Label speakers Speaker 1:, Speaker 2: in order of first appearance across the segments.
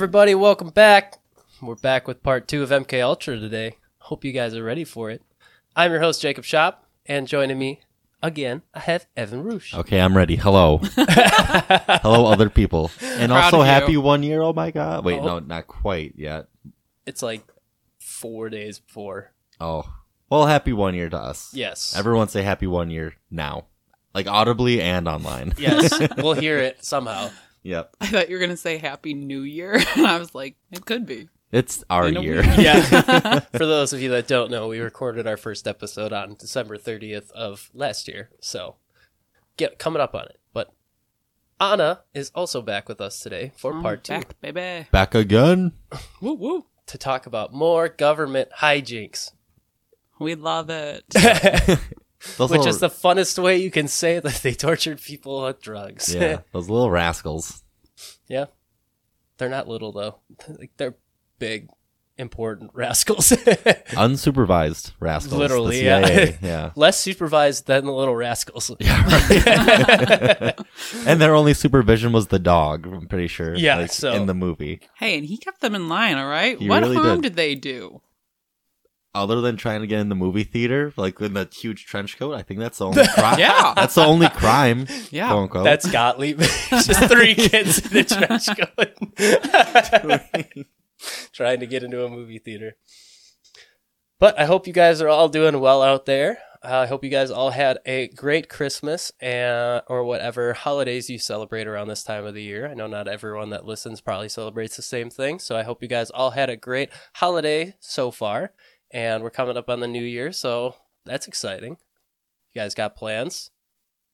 Speaker 1: Everybody. Welcome back. We're back with part two of MK Ultra today. Hope you guys are ready for it. I'm your host, Jacob Shop, and joining me again, I have Evan Roosh.
Speaker 2: Okay, I'm ready. Hello. Hello, other people. And
Speaker 3: Proud
Speaker 2: also,
Speaker 3: of you.
Speaker 2: happy one year. Oh my God. Wait,
Speaker 1: Oh.
Speaker 2: no, not quite yet.
Speaker 1: It's like four days before.
Speaker 2: Oh. Well, happy one year to us.
Speaker 1: Yes.
Speaker 2: Everyone say happy one year now. Like audibly and online.
Speaker 1: yes. we'll hear it somehow.
Speaker 2: Yep.
Speaker 3: I thought you were gonna say Happy New Year, and I was like, it could be.
Speaker 2: It's our year.
Speaker 3: week.
Speaker 1: Yeah. For those of you that don't know, we recorded our first episode on December 30th of last year. So, get coming up on it. But Anna is also back with us today for
Speaker 3: I'm
Speaker 1: part two
Speaker 3: back, baby.
Speaker 2: Back again.
Speaker 3: Woo woo.
Speaker 1: to talk about more government hijinks.
Speaker 3: We love it.
Speaker 2: Those
Speaker 1: Which
Speaker 2: little,
Speaker 1: is the funnest way you can say that they tortured people with drugs.
Speaker 2: Yeah, those little rascals.
Speaker 1: Yeah. They're not little though. Like they're big, important rascals.
Speaker 2: Unsupervised rascals.
Speaker 1: Literally, yeah.
Speaker 2: CIA, yeah.
Speaker 1: Less supervised than the little rascals. Yeah.
Speaker 2: and their only supervision was the dog, I'm pretty sure.
Speaker 1: Yeah,
Speaker 2: like,
Speaker 1: so-
Speaker 2: in the movie.
Speaker 3: hey, and he kept them in line. All right.
Speaker 2: He
Speaker 3: what
Speaker 2: really
Speaker 3: harm
Speaker 2: did.
Speaker 3: did. they do?
Speaker 2: Other than trying to get in the movie theater, like in the huge trench coat, I think that's the only crime.
Speaker 3: Yeah.
Speaker 2: That's the only crime.
Speaker 3: Yeah.
Speaker 2: Quote unquote.
Speaker 1: That's Gottlieb. It's just three kids in the trench coat. Trying to get into a movie theater. But I hope you guys are all doing well out there. Uh, I hope you guys all had a great Christmas and or whatever holidays you celebrate around this time of the year. I know not everyone that listens probably celebrates the same thing, so I hope you guys all had a great holiday so far. And we're coming up on the new year, so that's exciting. You guys got plans?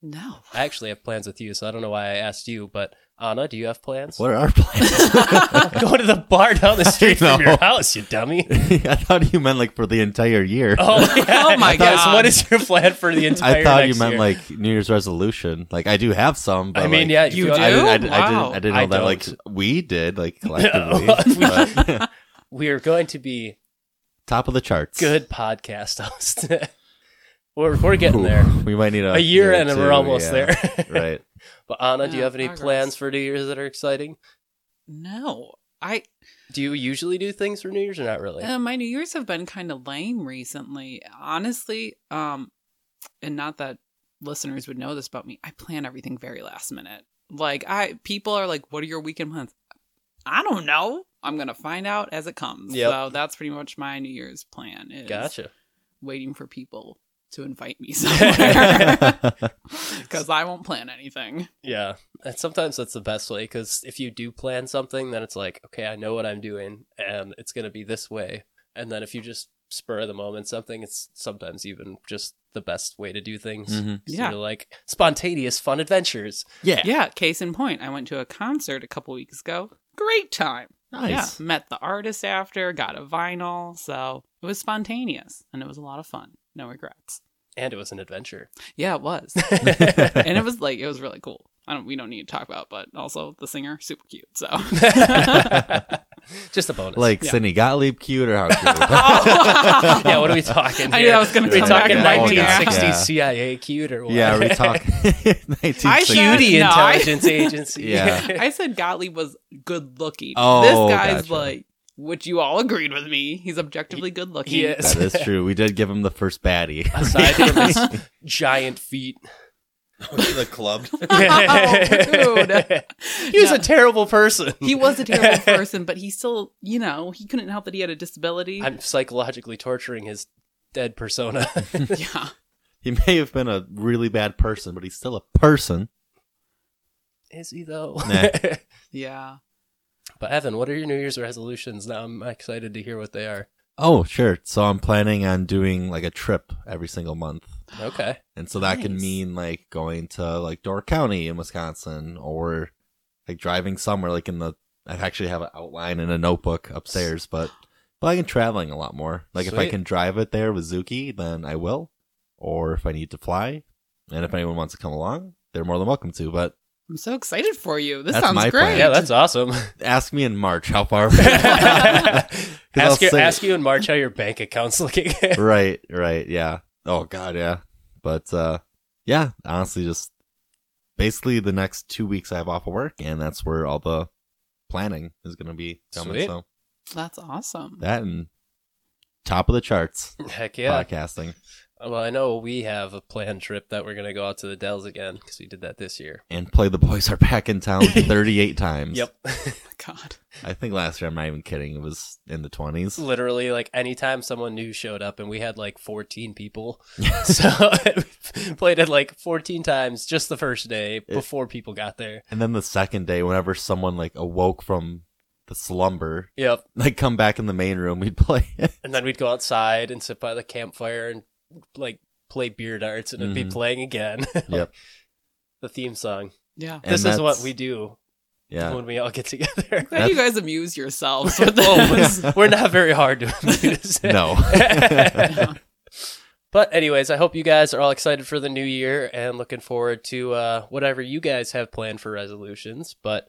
Speaker 3: No.
Speaker 1: I actually have plans with you, so I don't know why I asked you, but Anna, do you have plans?
Speaker 2: what are our plans?
Speaker 1: Go to the bar down the street from your house, you dummy.
Speaker 2: I thought you meant like for the entire year.
Speaker 1: Oh, yeah.
Speaker 3: Oh my
Speaker 1: Yes,
Speaker 3: God.
Speaker 1: What is your plan for the entire year?
Speaker 2: I thought you
Speaker 1: next
Speaker 2: meant
Speaker 1: year?
Speaker 2: like New Year's resolution. Like I do have some. But
Speaker 1: I mean,
Speaker 2: like,
Speaker 1: yeah,
Speaker 3: You do?
Speaker 2: I didn't, I, didn't, I
Speaker 3: Wow.
Speaker 2: didn't. I didn't know
Speaker 1: I
Speaker 2: that like
Speaker 1: don't.
Speaker 2: we did like collectively.
Speaker 1: No.
Speaker 2: but-
Speaker 1: We are going to be
Speaker 2: top of the charts.
Speaker 1: good podcast host. we're, we're getting there.
Speaker 2: We might need a,
Speaker 1: A year
Speaker 2: or
Speaker 1: and
Speaker 2: two,
Speaker 1: we're almost
Speaker 2: yeah.
Speaker 1: there.
Speaker 2: right.
Speaker 1: But Anna, do you have any
Speaker 3: progress.
Speaker 1: plans for New Year's that are exciting?
Speaker 3: No. I
Speaker 1: Do you usually do things for New Year's or not really?
Speaker 3: uh, my New Year's have been kind of lame recently. Honestly, um, and not that listeners would know this about me. I plan everything very last minute. Like I, people are like, "What are your weekend plans?" I don't know. I'm gonna find out as it comes.
Speaker 1: Yep.
Speaker 3: So that's pretty much my New Year's plan. Is
Speaker 1: Gotcha.
Speaker 3: waiting for people to invite me somewhere because I won't plan anything.
Speaker 1: Yeah, and sometimes that's the best way because if you do plan something, then it's like, okay, I know what I'm doing, and it's gonna be this way. And then if you just spur of the moment something, it's sometimes even just the best way to do things.
Speaker 2: Mhm.
Speaker 3: Yeah.
Speaker 1: like spontaneous, fun adventures.
Speaker 2: Yeah.
Speaker 3: Yeah. Case in point, I went to a concert a couple weeks ago. Great time.
Speaker 2: Nice.
Speaker 3: Yeah, met the artist after, got a vinyl, so it was spontaneous and it was a lot of fun. No regrets.
Speaker 1: And it was an adventure.
Speaker 3: Yeah, it was, and it was like it was really cool. I don't, we don't need to talk about, but also the singer super cute. So
Speaker 1: just a bonus.
Speaker 2: Like
Speaker 3: Yeah.
Speaker 2: Sidney Gottlieb cute or how cute? Oh.
Speaker 1: yeah, what are we talking?
Speaker 3: I knew
Speaker 1: here?
Speaker 3: that was gonna
Speaker 1: be we
Speaker 3: come
Speaker 1: talking
Speaker 3: back
Speaker 2: and bite me.
Speaker 1: 1960s
Speaker 2: Yeah.
Speaker 1: CIA cute or what?
Speaker 2: yeah, we talk.
Speaker 3: I said-
Speaker 1: Cutie
Speaker 3: No, I-
Speaker 1: intelligence agency.
Speaker 2: Yeah.
Speaker 3: I said Gottlieb was good looking.
Speaker 2: Oh,
Speaker 3: this guy's
Speaker 2: gotcha.
Speaker 3: like, which you all agreed with me. He's objectively good looking.
Speaker 1: he is.
Speaker 2: that is true. We did give him the first baddie.
Speaker 1: Aside from his giant feet.
Speaker 2: The club.
Speaker 3: Oh, dude.
Speaker 1: he was
Speaker 3: No.
Speaker 1: a terrible person.
Speaker 3: He was a terrible person, but he still, you know, he couldn't help that he had a disability.
Speaker 1: I'm psychologically torturing his dead persona.
Speaker 3: yeah.
Speaker 2: He may have been a really bad person, but he's still a person.
Speaker 1: Is he though?
Speaker 2: Nah.
Speaker 3: Yeah.
Speaker 1: but Evan, what are your New Year's resolutions? Now I'm excited to hear what they are.
Speaker 2: Oh, sure. So I'm planning on doing like a trip every single month.
Speaker 1: Okay.
Speaker 2: And so that can
Speaker 3: Nice.
Speaker 2: mean like going to like Door County in Wisconsin or like driving somewhere like in the I actually have an outline in a notebook upstairs, but but I can traveling a lot more. Like if I
Speaker 1: Sweet.
Speaker 2: can drive it there with Zuki, then I will. Or if I need to fly. And if anyone wants to come along, they're more than welcome to. But
Speaker 3: I'm so excited for you. This
Speaker 2: That's
Speaker 3: sounds
Speaker 2: my
Speaker 3: great.
Speaker 2: plan.
Speaker 1: Yeah, that's awesome.
Speaker 2: ask me in March how far
Speaker 1: ask,
Speaker 2: I'll
Speaker 1: you,
Speaker 2: say-
Speaker 1: ask you in March how your bank account's looking.
Speaker 2: right, right, yeah. Oh god, yeah. But uh yeah, honestly just basically the next two weeks I have off of work and that's where all the planning is going to be coming.
Speaker 1: Sweet.
Speaker 2: So
Speaker 3: That's awesome.
Speaker 2: that and top of the charts
Speaker 1: Heck yeah.
Speaker 2: podcasting
Speaker 1: Well, I know we have a planned trip that we're going to go out to the Dells again because we did that this year.
Speaker 2: and play the boys are back in town 38 times.
Speaker 1: Yep.
Speaker 3: Oh God.
Speaker 2: I think last year I'm not even kidding. It was in the 20s.
Speaker 1: Literally, like anytime someone new showed up, and we had like 14 people. so played it like 14 times just the first day before people got there.
Speaker 2: And then the second day, whenever someone like awoke from the slumber,
Speaker 1: Yep.
Speaker 2: like come back in the main room, we'd play.
Speaker 1: And then we'd go outside and sit by the campfire and like play beer darts, and it'd be
Speaker 2: Mhm.
Speaker 1: playing again.
Speaker 2: yep.
Speaker 1: the theme song.
Speaker 3: Yeah.
Speaker 2: And
Speaker 1: this is what
Speaker 2: that's-
Speaker 1: we do
Speaker 2: Yeah.
Speaker 1: when we all get together.
Speaker 3: Glad you guys amuse yourselves with
Speaker 1: Oh,
Speaker 3: this.
Speaker 1: we're- we're not very hard to amuse.
Speaker 2: No.
Speaker 1: But anyways, I hope you guys are all excited for the new year and looking forward to uh, whatever you guys have planned for resolutions. But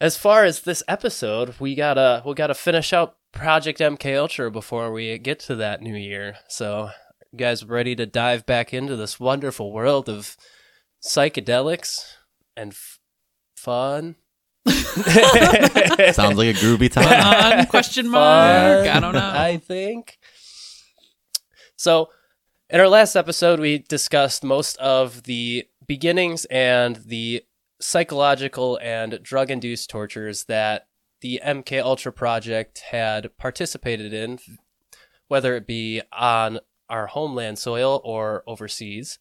Speaker 1: as far as this episode, we gotta we gotta finish out Project MK Ultra before we get to that new year. So, you guys ready to dive back into this wonderful world of psychedelics and f- fun?
Speaker 2: Sounds like a groovy time.
Speaker 3: Fun? Question mark.
Speaker 1: Fun,
Speaker 3: I don't know.
Speaker 1: I think. So, in our last episode, we discussed most of the beginnings and the psychological and drug-induced tortures that the MK Ultra project had participated in, whether it be on our homeland soil or overseas.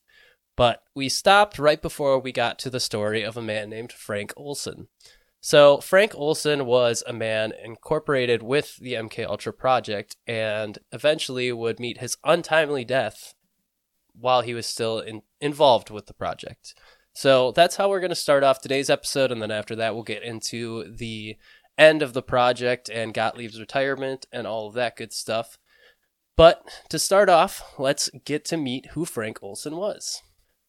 Speaker 1: But we stopped right before we got to the story of a man named Frank Olson. So Frank Olson was a man incorporated with the MK Ultra project and eventually would meet his untimely death while he was still in, involved with the project. So that's how we're going to start off today's episode and then after that we'll get into the end of the project and Gottlieb's retirement and all of that good stuff. But to start off, let's get to meet who Frank Olson was.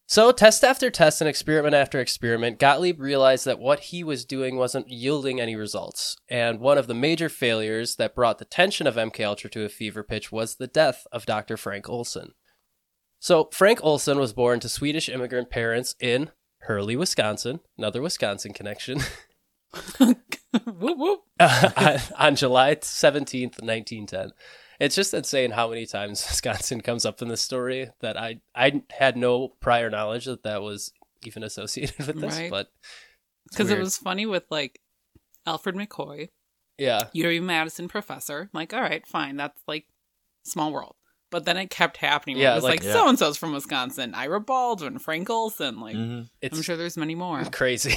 Speaker 1: So, test after test and experiment after experiment, Gottlieb realized that what he was doing wasn't yielding any results. And one of the major failures that brought the tension of MK Ultra to a fever pitch was the death of Dr. Frank Olson. So, Frank Olson was born to Swedish immigrant parents in Hurley, Wisconsin, another Wisconsin connection,
Speaker 3: whoop whoop.
Speaker 1: on, on July 17th, 1910. It's just insane how many times Wisconsin comes up in this story that I I had no prior knowledge that that was even associated with this,
Speaker 3: Right.
Speaker 1: but
Speaker 3: Because it was funny with like Alfred McCoy,
Speaker 1: yeah,
Speaker 3: UW Madison professor. I'm like, all right, fine. That's like small world. But then it kept happening.
Speaker 1: Yeah,
Speaker 3: it was
Speaker 1: like-
Speaker 3: like so and so's from Wisconsin, Ira Baldwin, Frank Olson. Like,
Speaker 2: Mhm.
Speaker 1: it's
Speaker 3: I'm sure there's many more.
Speaker 1: crazy.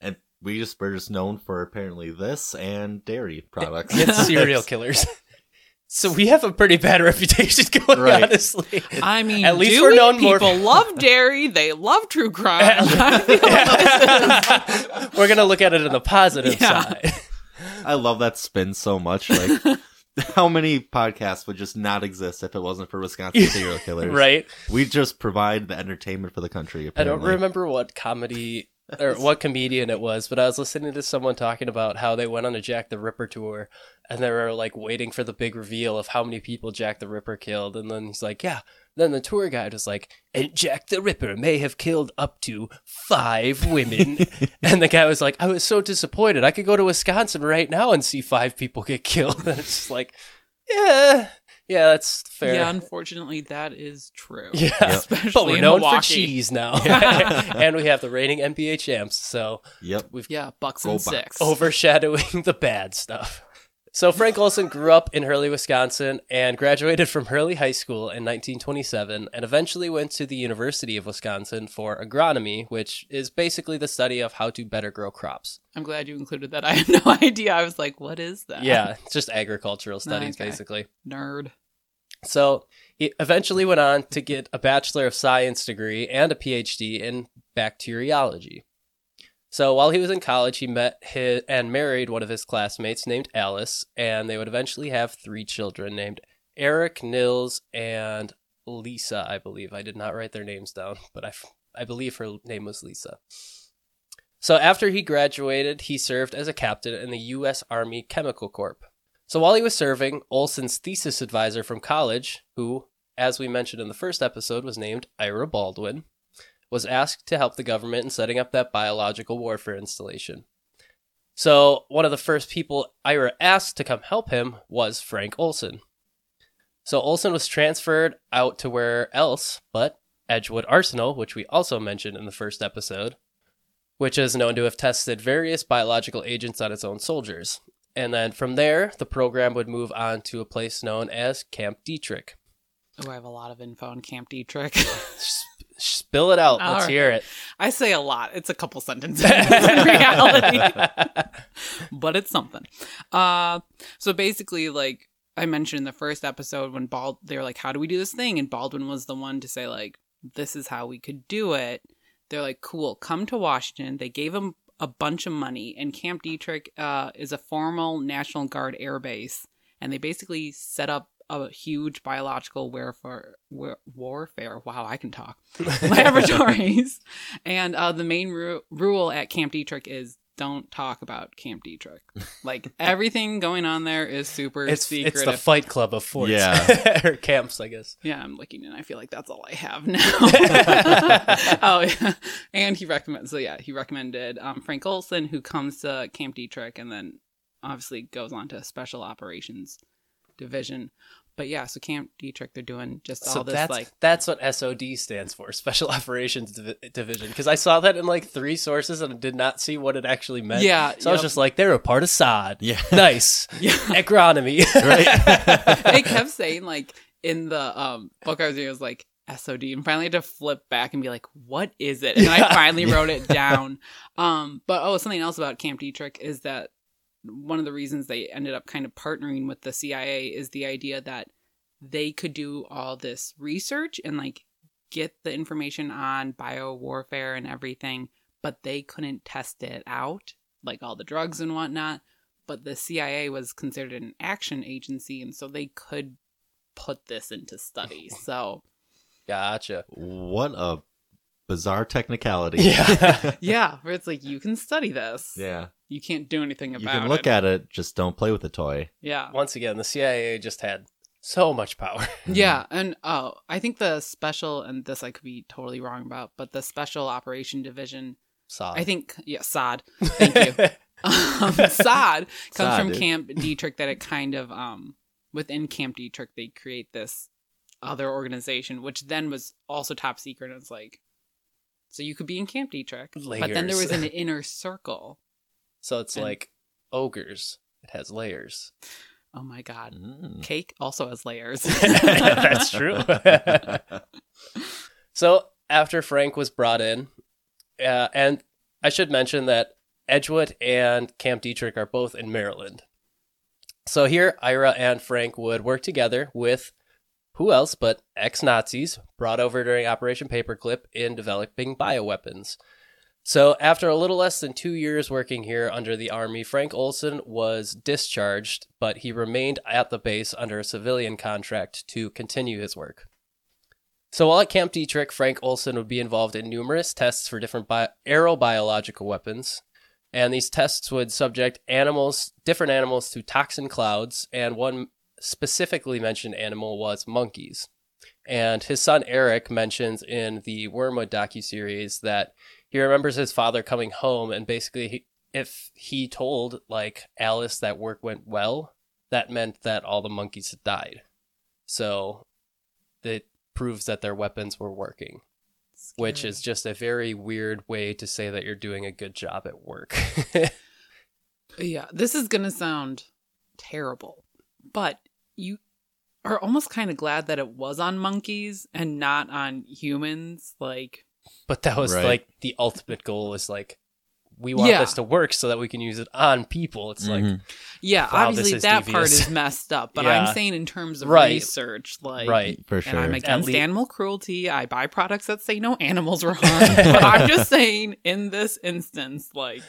Speaker 2: And we just we're just known for apparently this and dairy products.
Speaker 1: it's serial killers. So we have a pretty bad reputation going,
Speaker 2: Right.
Speaker 1: honestly.
Speaker 3: I mean,
Speaker 1: At least we're
Speaker 3: we?
Speaker 1: known more-
Speaker 3: People love dairy. They love true crime. I feel like this is-
Speaker 1: We're gonna look at it in the positive
Speaker 3: Yeah.
Speaker 1: side.
Speaker 2: I love that spin so much. Like, how many podcasts would just not exist if it wasn't for Wisconsin serial killers?
Speaker 1: right?
Speaker 2: We just provide the entertainment for the country.
Speaker 1: I don't remember what comedy or what comedian it was, but I was listening to someone talking about how they went on a Jack the Ripper tour and they were like waiting for the big reveal of how many people Jack the Ripper killed. And then he's like, Yeah. Then the tour guide was like, And Jack the Ripper may have killed up to five women. and the guy was like, I was so disappointed. I could go to Wisconsin right now and see five people get killed. And it's just like, Yeah. Yeah, that's fair.
Speaker 3: yeah, unfortunately, that is true.
Speaker 1: Yeah.
Speaker 3: Especially
Speaker 1: But we're
Speaker 3: in
Speaker 1: known for cheese now. and we have the reigning NBA champs, so
Speaker 2: Yep.
Speaker 1: we've
Speaker 3: Yeah, Bucks
Speaker 2: Go
Speaker 3: and
Speaker 2: Bucks.
Speaker 3: six.
Speaker 1: overshadowing the bad stuff. So Frank Olson grew up in Hurley, Wisconsin, and graduated from Hurley High School in 1927, and eventually went to the University of Wisconsin for agronomy, which is basically the study of how to better grow crops.
Speaker 3: I'm glad you included that. I had no idea. I was like, what is that?
Speaker 1: Yeah, it's just agricultural studies,
Speaker 3: Okay.
Speaker 1: basically.
Speaker 3: Nerd.
Speaker 1: So he eventually went on to get a Bachelor of Science degree and a PhD in bacteriology. So while he was in college, he met his, and married one of his classmates named Alice, and they would eventually have three children named Eric, Nils, and Lisa, I believe. I did not write their names down, but I, I believe her name was Lisa. So after he graduated, he served as a captain in the U.S. Army Chemical Corps. So while he was serving, Olson's thesis advisor from college, who, as we mentioned in the first episode, was named Ira Baldwin, was asked to help the government in setting up that biological warfare installation. So one of the first people Ira asked to come help him was Frank Olson. So Olson was transferred out to where else but Edgewood Arsenal, which we also mentioned in the first episode, which is known to have tested various biological agents on its own soldiers. And then from there, the program would move on to a place known as Camp Detrick.
Speaker 3: Oh, I have a lot of info on Camp
Speaker 1: Detrick. Spill it out.
Speaker 3: All
Speaker 1: Let's
Speaker 3: right.
Speaker 1: hear it.
Speaker 3: I say a lot. It's a couple sentences in reality, but it's something. Uh, so basically, like I mentioned in the first episode, when Bald, they were like, "How do we do this thing?" and Baldwin was the one to say, like, "This is how we could do it." They're like, "Cool, come to Washington." They gave him a bunch of money, and Camp Detrick uh, is a formal National Guard air base, and they basically set up a huge biological warfare war- warfare. Wow, I can talk laboratories. And uh, the main ru- rule at Camp Detrick is don't talk about Camp Detrick. Like everything going on there is super
Speaker 1: It's
Speaker 3: secretive.
Speaker 1: it's the Fight Club of forts.
Speaker 2: Yeah.
Speaker 1: or camps, I guess.
Speaker 3: yeah, I'm looking and I feel like that's all I have now. oh yeah, and he recommends. So yeah, he recommended um, Frank Olson, who comes to Camp Detrick, and then obviously goes on to Special Operations Division. But yeah, so Camp Detrick, they're doing just
Speaker 1: So
Speaker 3: all this
Speaker 1: that's
Speaker 3: like
Speaker 1: that's what SOD stands for, Special Operations Divi- Division. Because I saw that in like three sources and I did not see what it actually meant.
Speaker 3: Yeah,
Speaker 1: so I was just like, they're a part of SOD.
Speaker 2: Yeah.
Speaker 1: nice
Speaker 3: yeah.
Speaker 1: agronomy.
Speaker 2: right.
Speaker 3: they kept saying like in the um book I was reading it was like SOD and finally had to flip back and be like, what is it? And I
Speaker 1: Yeah.
Speaker 3: finally wrote it down. Um but oh something else about Camp Detrick is that one of the reasons they ended up kind of partnering with the CIA is the idea that they could do all this research and like get the information on bio warfare and everything, but they couldn't test it out, like all the drugs and whatnot. But the CIA was considered an action agency, and so they could put this into study. So
Speaker 1: gotcha.
Speaker 2: what a bizarre technicality.
Speaker 1: Yeah.
Speaker 3: yeah, where it's like you can study this.
Speaker 2: yeah.
Speaker 3: You can't do anything about it.
Speaker 2: You can look
Speaker 3: it.
Speaker 2: at it, just don't play with the toy.
Speaker 3: yeah.
Speaker 1: Once again, the CIA just had so much power.
Speaker 3: Yeah, and oh, I think the special and this I could be totally wrong about, but the special operation division,
Speaker 1: SOD.
Speaker 3: I think yeah, SOD. Thank you. um, SOD comes
Speaker 2: SOD,
Speaker 3: from
Speaker 2: dude.
Speaker 3: Camp Detrick. That it kind of um within Camp Detrick they create this other organization, which then was also top secret. And it's like, so you could be in Camp Detrick, but then there was an inner circle.
Speaker 1: So it's
Speaker 3: And-
Speaker 1: like ogres. It has layers.
Speaker 3: Oh my god,
Speaker 2: Mm.
Speaker 3: cake also has layers.
Speaker 1: That's true. So after Frank was brought in, uh, and I should mention that Edgewood and Camp Detrick are both in Maryland. So here, Ira and Frank would work together with who else but ex Nazis brought over during Operation Paperclip in developing bioweapons. So, after a little less than two years working here under the Army, Frank Olson was discharged, but he remained at the base under a civilian contract to continue his work. So while at Camp Detrick, Frank Olson would be involved in numerous tests for different bi- aerobiological weapons, and these tests would subject animals, different animals, to toxin clouds, and one specifically mentioned animal was monkeys. And his son Eric mentions in the Wormwood docuseries that he remembers his father coming home and basically he, if he told like Alice that work went well, that meant that all the monkeys had died. So it proves that their weapons were working, which is just a very weird way to say that you're doing a good job at work.
Speaker 3: Yeah, this is going to sound terrible, but you are almost kind of glad that it was on monkeys and not on humans. Like,
Speaker 1: but that was
Speaker 2: Right.
Speaker 1: like the ultimate goal is like we want
Speaker 3: Yeah.
Speaker 1: this to work so that we can use it on people. It's like
Speaker 2: Mhm.
Speaker 3: yeah,
Speaker 1: Wow, this
Speaker 3: obviously
Speaker 1: is
Speaker 3: that part is messed up, but
Speaker 1: Yeah.
Speaker 3: I'm saying in terms of
Speaker 1: Right.
Speaker 3: research, like,
Speaker 1: right.
Speaker 2: for
Speaker 3: And
Speaker 2: sure.
Speaker 3: I'm against
Speaker 1: lea-
Speaker 3: animal cruelty. I buy products that say no animals were harmed. but I'm just saying, in this instance, like,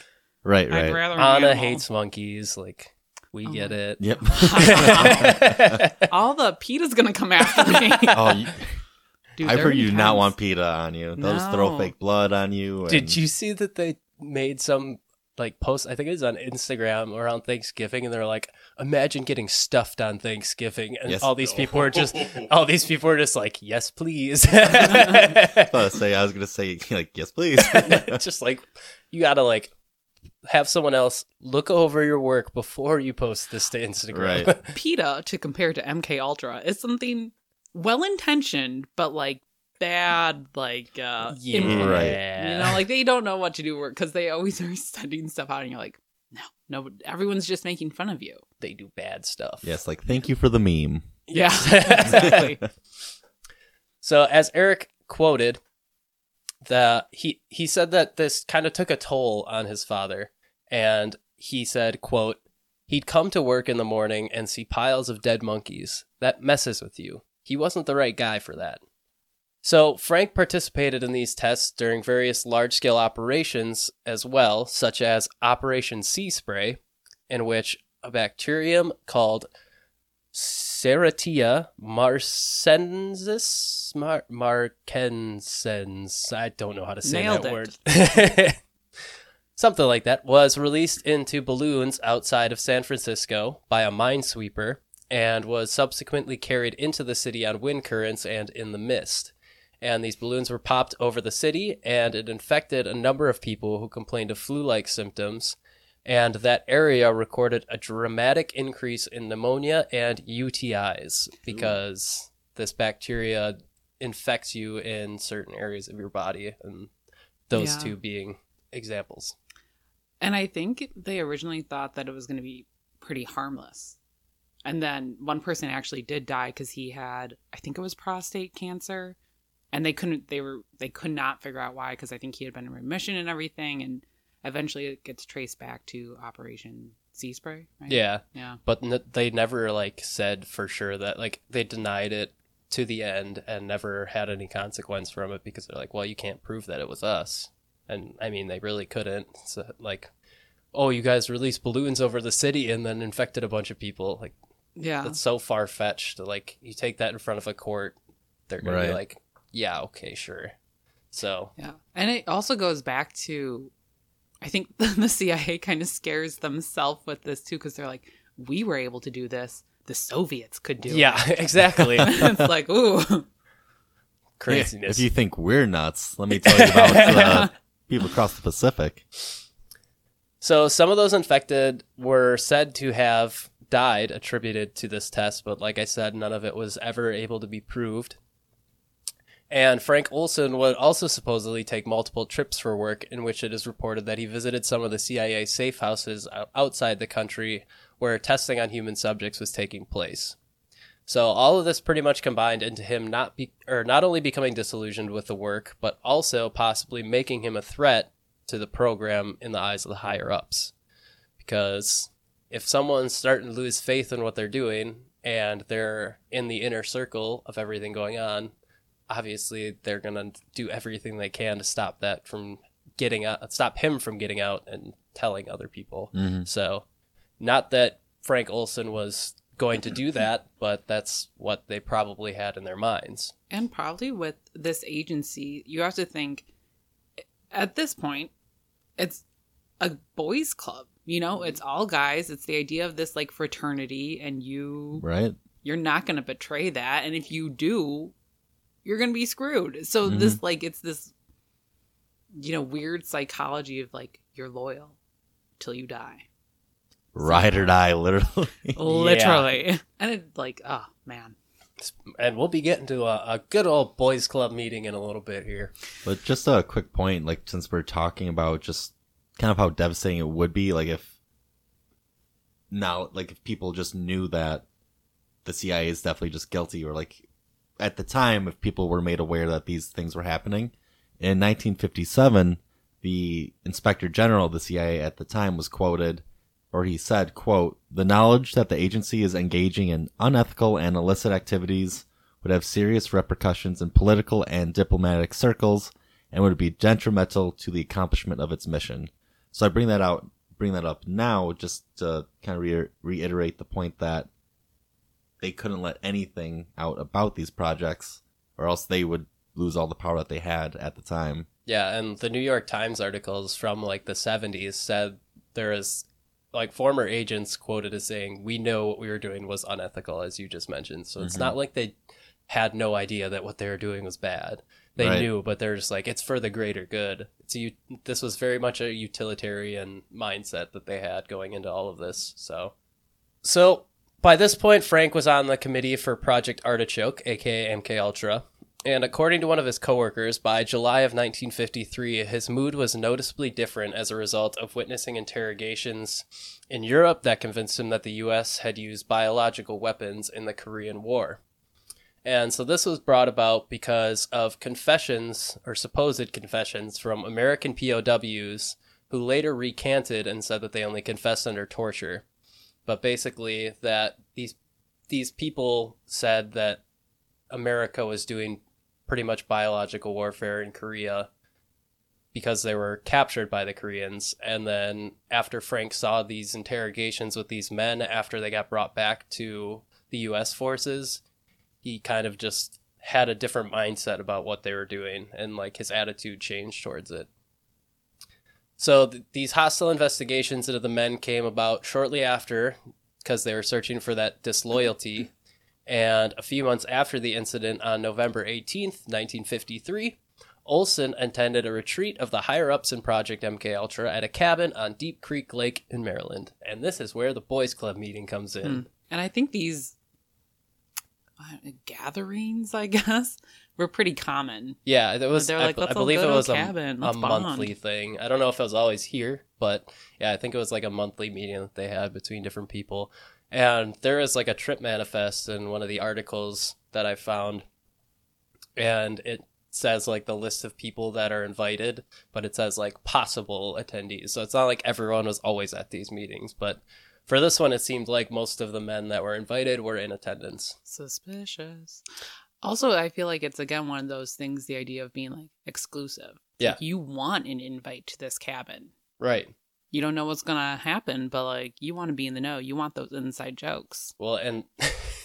Speaker 2: right,
Speaker 3: I'd
Speaker 2: right.
Speaker 3: rather
Speaker 1: Anna hates monkeys. Like we
Speaker 3: Oh.
Speaker 1: get it.
Speaker 2: Yep.
Speaker 3: All the PETA's gonna come after me.
Speaker 2: oh, you,
Speaker 3: Dude,
Speaker 2: I've heard you do not want PETA on you. They'll just throw
Speaker 3: No.
Speaker 2: fake blood on you.
Speaker 1: Did you see that they made some like post? I think it was on Instagram around Thanksgiving, and they're like, "Imagine getting stuffed on Thanksgiving," and
Speaker 2: Yes.
Speaker 1: all these people were just, all these people were just like, "Yes, please."
Speaker 2: I was gonna say I was gonna say like yes, please.
Speaker 1: just like you gotta like have someone else look over your work before you post this to Instagram.
Speaker 2: Right.
Speaker 3: PETA to compare to MK Ultra is something well intentioned, but like bad, like uh,
Speaker 1: yeah.
Speaker 3: implement.
Speaker 2: Right.
Speaker 3: You know, like they don't know what to do work because they always are sending stuff out, and you're like, no, no, everyone's just making fun of you.
Speaker 1: they do bad stuff.
Speaker 2: Yes, like thank you for the meme.
Speaker 3: Yeah, exactly.
Speaker 1: So as Eric quoted, the he he said that this kind of took a toll on his father, and he said, "quote He'd come to work in the morning and see piles of dead monkeys. That messes with you. He wasn't the right guy for that." So Frank participated in these tests during various large-scale operations as well, such as Operation Sea Spray, in which a bacterium called Serratia marcensis Mar- marcensens. I don't know how to say
Speaker 3: Nailed
Speaker 1: that
Speaker 3: it.
Speaker 1: word. Something like that was released into balloons outside of San Francisco by a minesweeper and was subsequently carried into the city on wind currents and in the mist. And these balloons were popped over the city, and it infected a number of people who complained of flu like symptoms and that area recorded a dramatic increase in pneumonia and UTIs because this bacteria infects you in certain areas of your body, and those
Speaker 3: Yeah.
Speaker 1: two being examples.
Speaker 3: And I think they originally thought that it was going to be pretty harmless. And then one person actually did die because he had, I think it was prostate cancer, and they couldn't, they were, they could not figure out why because I think he had been in remission and everything, and eventually it gets traced back to Operation Sea Spray. Right?
Speaker 1: Yeah,
Speaker 3: yeah,
Speaker 1: but n- they never like said for sure that like they denied it to the end and never had any consequence from it because they're like, well, you can't prove that it was us, and I mean they really couldn't. So like, oh, you guys released balloons over the city and then infected a bunch of people. Like
Speaker 3: yeah.
Speaker 1: that's so far fetched. Like you take that in front of a court, they're gonna be like, yeah, okay, sure. So
Speaker 3: Yeah. And it also goes back to I think the CIA kind of scares themselves with this too because they're like, we were able to do this. The Soviets could do it.
Speaker 1: yeah, exactly.
Speaker 3: it's like, ooh.
Speaker 1: Craziness.
Speaker 2: If you think we're nuts, let me tell you about uh, people across the Pacific.
Speaker 1: So some of those infected were said to have died attributed to this test, but like I said, none of it was ever able to be proved. And Frank Olson would also supposedly take multiple trips for work, in which it is reported that he visited some of the CIA safe houses outside the country where testing on human subjects was taking place. So all of this pretty much combined into him not be or not only becoming disillusioned with the work, but also possibly making him a threat to the program in the eyes of the higher ups. Because if someone's starting to lose faith in what they're doing and they're in the inner circle of everything going on, obviously they're gonna do everything they can to stop that from getting out, stop him from getting out and telling other people.
Speaker 2: Mhm.
Speaker 1: So, not that Frank Olson was going to do that, but that's what they probably had in their minds.
Speaker 3: And probably with this agency, you have to think at this point, it's a boys' club. You know, it's all guys. It's the idea of this like fraternity, and you
Speaker 2: Right?
Speaker 3: you're not going to betray that and if you do you're going to be screwed so mm-hmm. this like it's this you know weird psychology of like you're loyal till you die
Speaker 2: Ride or die, literally.
Speaker 3: literally and it like oh man
Speaker 1: And we'll be getting to a, a good old boys club meeting in a little bit here.
Speaker 2: But just a quick point, like since we're talking about just kind of how devastating it would be, like if now, like if people just knew that the CIA is definitely just guilty, or like at the time, if people were made aware that these things were happening, in 1957, the Inspector General of the CIA at the time was quoted, or he said, "quote The knowledge that the agency is engaging in unethical and illicit activities." would have serious repercussions in political and diplomatic circles and would be detrimental to the accomplishment of its mission. So I bring that out, bring that up now, just to kind of re- reiterate the point that they couldn't let anything out about these projects, or else they would lose all the power that they had at the time.
Speaker 1: Yeah, and the New York Times articles from like the 70s said there is like former agents quoted as saying, "We know what we were doing was unethical," as you just mentioned. So it's
Speaker 2: Mhm.
Speaker 1: not like they had no idea that what they were doing was bad. They
Speaker 2: Right.
Speaker 1: knew, but they're just like it's for the greater good. It's a, u- this was very much a utilitarian mindset that they had going into all of this. So, so by this point, Frank was on the committee for Project Artichoke, aka MK Ultra, and according to one of his coworkers, by July of 1953, his mood was noticeably different as a result of witnessing interrogations in Europe that convinced him that the U.S. had used biological weapons in the Korean War. And so this was brought about because of confessions or supposed confessions from American POWs who later recanted and said that they only confessed under torture. But basically that these these people said that America was doing pretty much biological warfare in Korea because they were captured by the Koreans. And then after Frank saw these interrogations with these men after they got brought back to the US forces, he kind of just had a different mindset about what they were doing and like his attitude changed towards it. So th- these hostile investigations into the men came about shortly after because they were searching for that disloyalty. And a few months after the incident on November 18th, 1953, Olson attended a retreat of the higher ups in Project MK Ultra at a cabin on Deep Creek Lake in Maryland. And this is where the boys club meeting comes in.
Speaker 3: Hmm. And I think these gatherings, I guess, were pretty common.
Speaker 1: Yeah, it was.
Speaker 3: They're
Speaker 1: I,
Speaker 3: like,
Speaker 1: b- I believe it was a,
Speaker 3: cabin.
Speaker 1: a monthly thing. I don't know if it was always here, but yeah, I think it was like a monthly meeting that they had between different people. And there is like a trip manifest in one of the articles that I found, and it says like the list of people that are invited, but it says like possible attendees. So it's not like everyone was always at these meetings, but for this one, it seemed like most of the men that were invited were in attendance.
Speaker 3: Suspicious. Also, I feel like it's again one of those things. The idea of being like exclusive.
Speaker 1: Yeah.
Speaker 3: like, you want an invite to this cabin.
Speaker 1: Right.
Speaker 3: You don't know what's gonna happen, but like you want to be in the know. You want those inside jokes.
Speaker 1: Well, and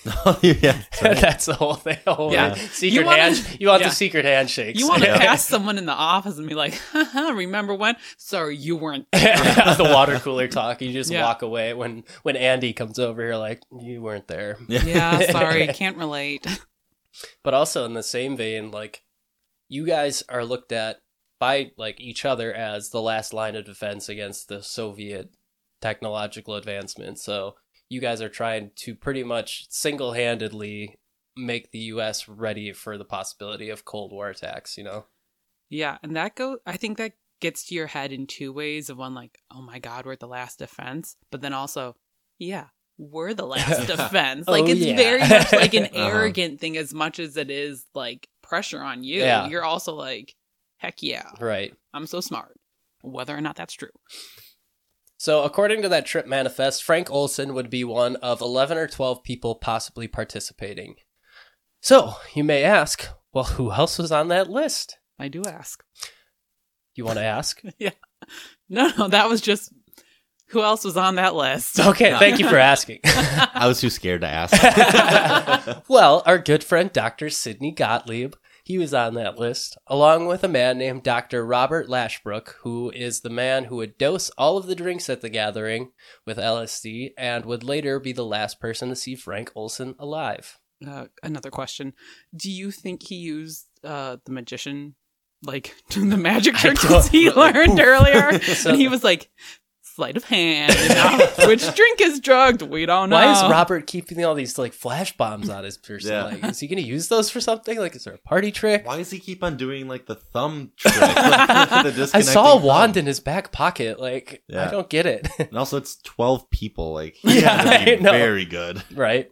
Speaker 2: yeah, that's right.
Speaker 1: That's the whole thing. the whole
Speaker 3: Yeah.
Speaker 1: secret
Speaker 3: You wanna-
Speaker 1: hand. You want
Speaker 3: yeah.
Speaker 1: the secret handshakes.
Speaker 3: You want to pass someone in the office and be like, Haha, "Remember when? Sorry, you weren't." there."
Speaker 1: the water cooler talk. You just
Speaker 3: Yeah.
Speaker 1: walk away when when Andy comes over here, like you weren't there.
Speaker 3: yeah, sorry, can't relate.
Speaker 1: But also in the same vein, like you guys are looked at by like each other as the last line of defense against the Soviet technological advancement. So you guys are trying to pretty much single handedly make the U.S. ready for the possibility of Cold War attacks. You know.
Speaker 3: Yeah, and that go. I think that gets to your head in two ways. Of one, like, oh my god, we're at the last defense, but then also, yeah, we're the last defense. Like
Speaker 1: Oh,
Speaker 3: it's
Speaker 1: yeah.
Speaker 3: very much like an
Speaker 2: Uh-huh.
Speaker 3: arrogant thing, as much as it is like pressure on you.
Speaker 1: Yeah.
Speaker 3: You're also like, heck yeah,
Speaker 1: Right.
Speaker 3: I'm so smart. Whether or not that's true.
Speaker 1: So, according to that trip manifest, Frank Olson would be one of 11 or 12 people possibly participating. So, you may ask, well, who else was on that list?
Speaker 3: I do ask.
Speaker 1: You want to ask? Yeah.
Speaker 3: No, no, that was just who else was on that list.
Speaker 1: Okay, thank you for asking.
Speaker 2: I was too scared to ask.
Speaker 1: well, our good friend Dr. Sidney Gottlieb, he was on that list, along with a man named Dr. Robert Lashbrook, who is the man who would dose all of the drinks at the gathering with LSD and would later be the last person to see Frank Olson alive.
Speaker 3: Uh, another question: Do you think he used uh, the magician, like the magic tricks he learned earlier?
Speaker 1: So-
Speaker 3: and he was like, "Sleight of hand, you know? which drink is drugged? We don't know."
Speaker 1: Why is Robert keeping all these like flash bombs on his person?
Speaker 2: Yeah.
Speaker 1: Like, is he going to use those for something? Like, is there a party trick?
Speaker 2: Why does he keep on doing like the thumb trick? Like, the
Speaker 1: I saw a wand
Speaker 2: thumb?
Speaker 1: in his back pocket. Like, I don't get it.
Speaker 2: And also, it's twelve people. Like,
Speaker 1: Yeah,
Speaker 2: had to
Speaker 1: I
Speaker 2: be very good.
Speaker 1: right?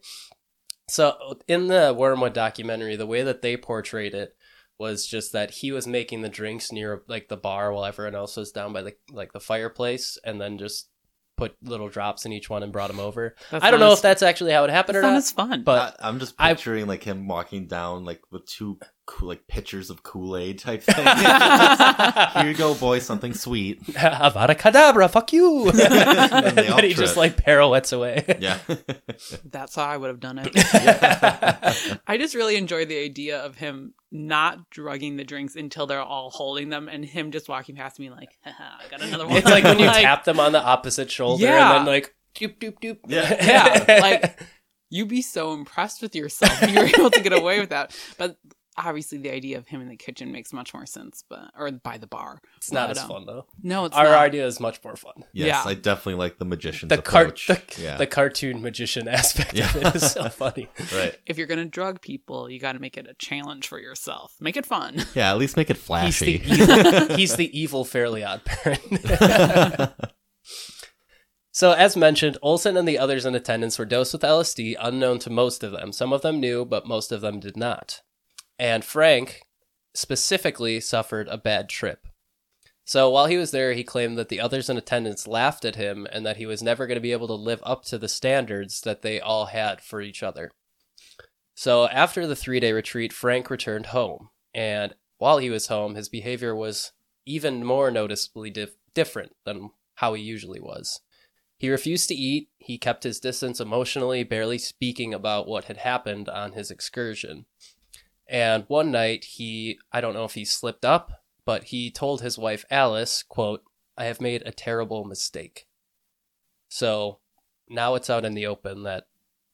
Speaker 1: So, in the Wormwood documentary, the way that they portrayed it was just that he was making the drinks near like the bar while everyone else was down by the like the fireplace, and then just put little drops in each one and brought them over.
Speaker 3: That's
Speaker 1: I don't know
Speaker 3: as-
Speaker 1: if that's actually how it happened or
Speaker 3: not It's fun.
Speaker 1: But
Speaker 2: I, I'm just
Speaker 1: I-
Speaker 2: picturing like him walking down like with two coo- like pitchers of Kool Aid type thing. Here you go, boy, something sweet.
Speaker 1: Avada Kedavra, fuck you! and
Speaker 2: And they all
Speaker 1: then he just like pirouettes away.
Speaker 2: Yeah.
Speaker 3: That's how I would have done it. I just really enjoy the idea of him not drugging the drinks until they're all holding them, and him just walking past me like, Haha, I got another one.
Speaker 1: It's like when you tap them on the opposite shoulder
Speaker 3: Yeah.
Speaker 1: and then like doop doop doop.
Speaker 2: Yeah.
Speaker 3: Yeah, like- You'd be so impressed with yourself if you were able to get away with that. But obviously, the idea of him in the kitchen makes much more sense. But or by the bar,
Speaker 1: It's not
Speaker 3: But,
Speaker 1: as
Speaker 3: um,
Speaker 1: fun though.
Speaker 3: No, it's
Speaker 1: Our
Speaker 3: not.
Speaker 1: idea is much more fun.
Speaker 2: Yes,
Speaker 3: Yeah.
Speaker 2: I definitely like the magician.
Speaker 1: The cart,
Speaker 2: approach.
Speaker 1: the,
Speaker 2: yeah,
Speaker 1: the cartoon magician aspect
Speaker 2: Yeah.
Speaker 1: of it is so funny.
Speaker 2: right.
Speaker 3: If you're gonna drug people, you got to make it a challenge for yourself. Make it fun.
Speaker 2: Yeah, at least make it
Speaker 1: He's
Speaker 2: flashy.
Speaker 1: the evil, he's the evil Fairly Odd Parent. so, as mentioned, Olson and the others in attendance were dosed with LSD, unknown to most of them. Some of them knew, but most of them did not. And Frank specifically suffered a bad trip. So, while he was there, he claimed that the others in attendance laughed at him and that he was never going to be able to live up to the standards that they all had for each other. So, after the three day retreat, Frank returned home. And while he was home, his behavior was even more noticeably dif- different than how he usually was. He refused to eat, he kept his distance emotionally, barely speaking about what had happened on his excursion. And one night, he, I don't know if he slipped up, but he told his wife Alice, quote, I have made a terrible mistake. So now it's out in the open that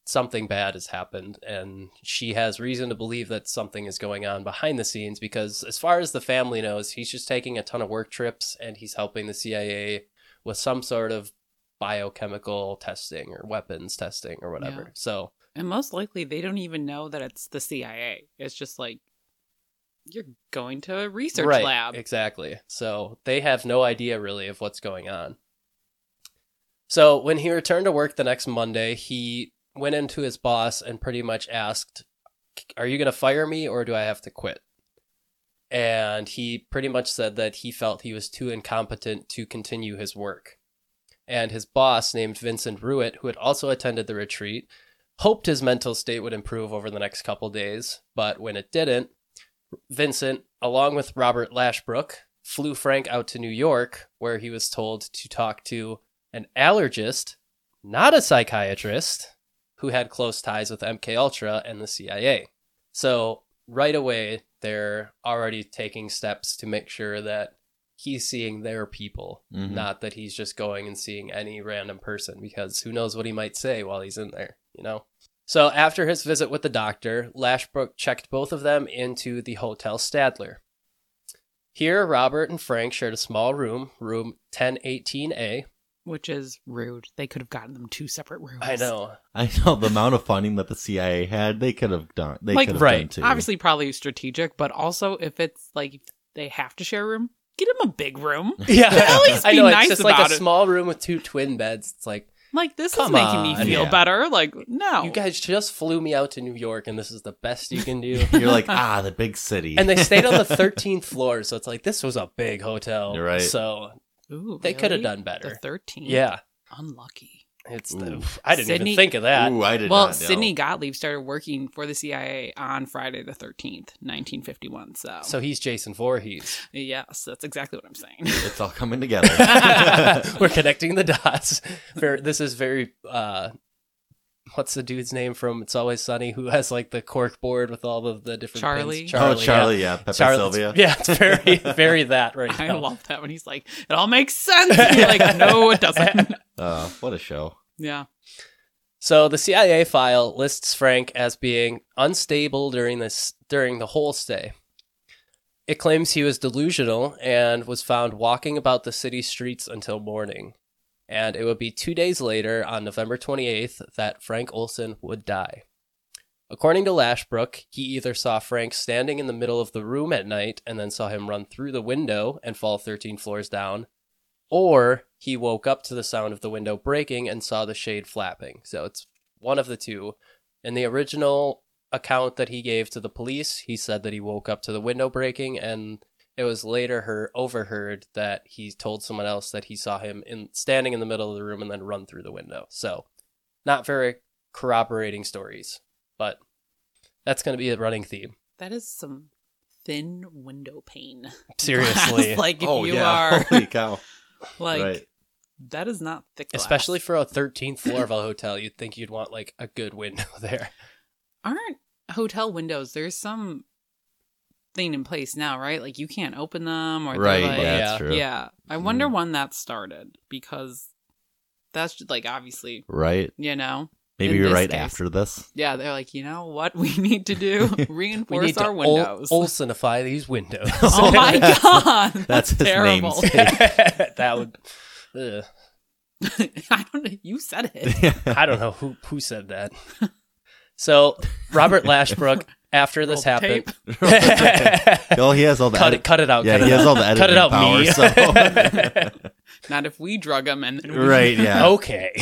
Speaker 1: something bad has happened and she has reason to believe that something is going on behind the scenes because as far as the family knows he's just taking a ton of work trips and he's helping the CIA with some sort of biochemical testing or weapons testing or whatever.
Speaker 3: Yeah.
Speaker 1: So
Speaker 3: And most likely, they don't even know that it's the CIA. It's just like you're going to a research
Speaker 1: right,
Speaker 3: lab.
Speaker 1: Exactly. So they have no idea really of what's going on. So when he returned to work the next Monday, he went into his boss and pretty much asked, Are you going to fire me or do I have to quit? And he pretty much said that he felt he was too incompetent to continue his work. And his boss, named Vincent Ruwet, who had also attended the retreat, hoped his mental state would improve over the next couple days. But when it didn't, Vincent, along with Robert Lashbrook, flew Frank out to New York, where he was told to talk to an allergist, not a psychiatrist, who had close ties with MK Ultra and the CIA. So right away, they're already taking steps to make sure that he's seeing their people,
Speaker 2: Mhm.
Speaker 1: not that he's just going and seeing any random person, because who knows what he might say while he's in there, you know? So after his visit with the doctor, Lashbrook checked both of them into the Hotel Statler. Here, Robert and Frank shared a small room, room 1018A.
Speaker 3: which is rude. They could have gotten them two separate rooms.
Speaker 1: I know.
Speaker 2: I know the amount of funding that the CIA had. They could have done. They
Speaker 3: Like,
Speaker 2: could have
Speaker 1: right,
Speaker 2: done too.
Speaker 3: Obviously, probably strategic, but also if it's like they have to share a room, get them a big room.
Speaker 1: Yeah,
Speaker 3: At least
Speaker 1: I know.
Speaker 3: nice
Speaker 1: it's just like a
Speaker 3: it.
Speaker 1: small room with two twin beds. It's like
Speaker 3: Like this
Speaker 1: Come
Speaker 3: is making me feel
Speaker 2: Yeah.
Speaker 3: better. Like no,
Speaker 1: you guys just flew me out to New York, and this is the best you can do.
Speaker 2: You're like ah, the big city.
Speaker 1: and they stayed on the 13th floor, so it's like this was a big hotel.
Speaker 2: You're right.
Speaker 1: So
Speaker 3: Ooh,
Speaker 1: they could have
Speaker 3: really?
Speaker 1: done
Speaker 3: The
Speaker 1: better.
Speaker 3: thirteen.
Speaker 1: Yeah,
Speaker 3: unlucky.
Speaker 1: It's the.
Speaker 2: Ooh.
Speaker 1: I didn't
Speaker 3: Sydney-
Speaker 1: even think of that.
Speaker 2: Ooh, I did
Speaker 3: Well,
Speaker 2: not know.
Speaker 3: Sidney Gottlieb started working for the CIA on Friday the thirteenth, nineteen fifty one. So,
Speaker 1: So he's Jason Voorhees.
Speaker 3: yes, that's exactly what I'm saying.
Speaker 2: It's all coming together.
Speaker 1: We're connecting the dots. This is very. uh What's the dude's name from It's Always Sunny who has like the cork board with all of the different
Speaker 3: Charlie?
Speaker 1: pins?
Speaker 2: oh,
Speaker 1: yeah.
Speaker 2: Charlie, yeah, Pepe
Speaker 1: Charlie-
Speaker 2: Silvia.
Speaker 1: Yeah, it's very, very that right
Speaker 3: I
Speaker 1: now.
Speaker 3: love that when he's like, "It all makes sense." And you're like, "No, it doesn't."
Speaker 2: Uh, what a show.
Speaker 3: Yeah,
Speaker 1: So the CIA file lists Frank as being unstable during this during the whole stay. It claims he was delusional and was found walking about the city streets until morning. And it would be 2 days later on November 28th that Frank Olson would die. According to Lashbrook, he either saw Frank standing in the middle of the room at night and then saw him run through the window and fall 13 floors down, or he woke up to the sound of the window breaking and saw the shade flapping. So it's one of the two. In the original account that he gave to the police, he said that he woke up to the window breaking, and it was later her overheard that he told someone else that he saw him in standing in the middle of the room and then run through the window. So not very corroborating stories, but that's going to be a running theme.
Speaker 3: that is some thin window pane.
Speaker 1: Seriously,
Speaker 3: like if
Speaker 2: oh
Speaker 3: you
Speaker 2: yeah,
Speaker 3: are
Speaker 2: holy cow!
Speaker 3: Like
Speaker 2: right.
Speaker 3: that is not thick. Glass.
Speaker 1: especially for a 13th floor of a hotel, you'd think you'd want like a good window there.
Speaker 3: aren't hotel windows. There's some thing in place now, right? Like you can't open them or
Speaker 2: Right,
Speaker 3: Like,
Speaker 2: yeah,
Speaker 1: Yeah.
Speaker 2: that's true.
Speaker 3: Yeah, I wonder
Speaker 2: Mm.
Speaker 3: when that started because that's just like obviously,
Speaker 2: Right.
Speaker 3: you know,
Speaker 2: Maybe you're right
Speaker 3: case.
Speaker 2: after this.
Speaker 3: Yeah, they're like, you know what we need to do?
Speaker 1: We
Speaker 3: Reinforce
Speaker 1: need to
Speaker 3: our
Speaker 1: Ol-
Speaker 3: windows.
Speaker 1: Olsenify these windows.
Speaker 3: oh my god,
Speaker 2: That's
Speaker 3: that's,
Speaker 2: his
Speaker 3: terrible.
Speaker 2: namesake.
Speaker 1: that would. ugh.
Speaker 3: I don't know. You said it.
Speaker 1: I don't know who who said that. So Robert Lashbrook, after this
Speaker 3: Roll
Speaker 1: happened,
Speaker 3: tape.
Speaker 2: oh, he has all the
Speaker 1: cut
Speaker 2: edit-
Speaker 1: it, cut it out.
Speaker 2: Yeah,
Speaker 1: cut
Speaker 2: he
Speaker 1: it
Speaker 2: has
Speaker 1: out.
Speaker 2: all the editing
Speaker 1: Cut it out,
Speaker 2: power.
Speaker 1: me.
Speaker 2: So.
Speaker 3: Not if we drug him and then we-
Speaker 2: right, yeah.
Speaker 1: Okay,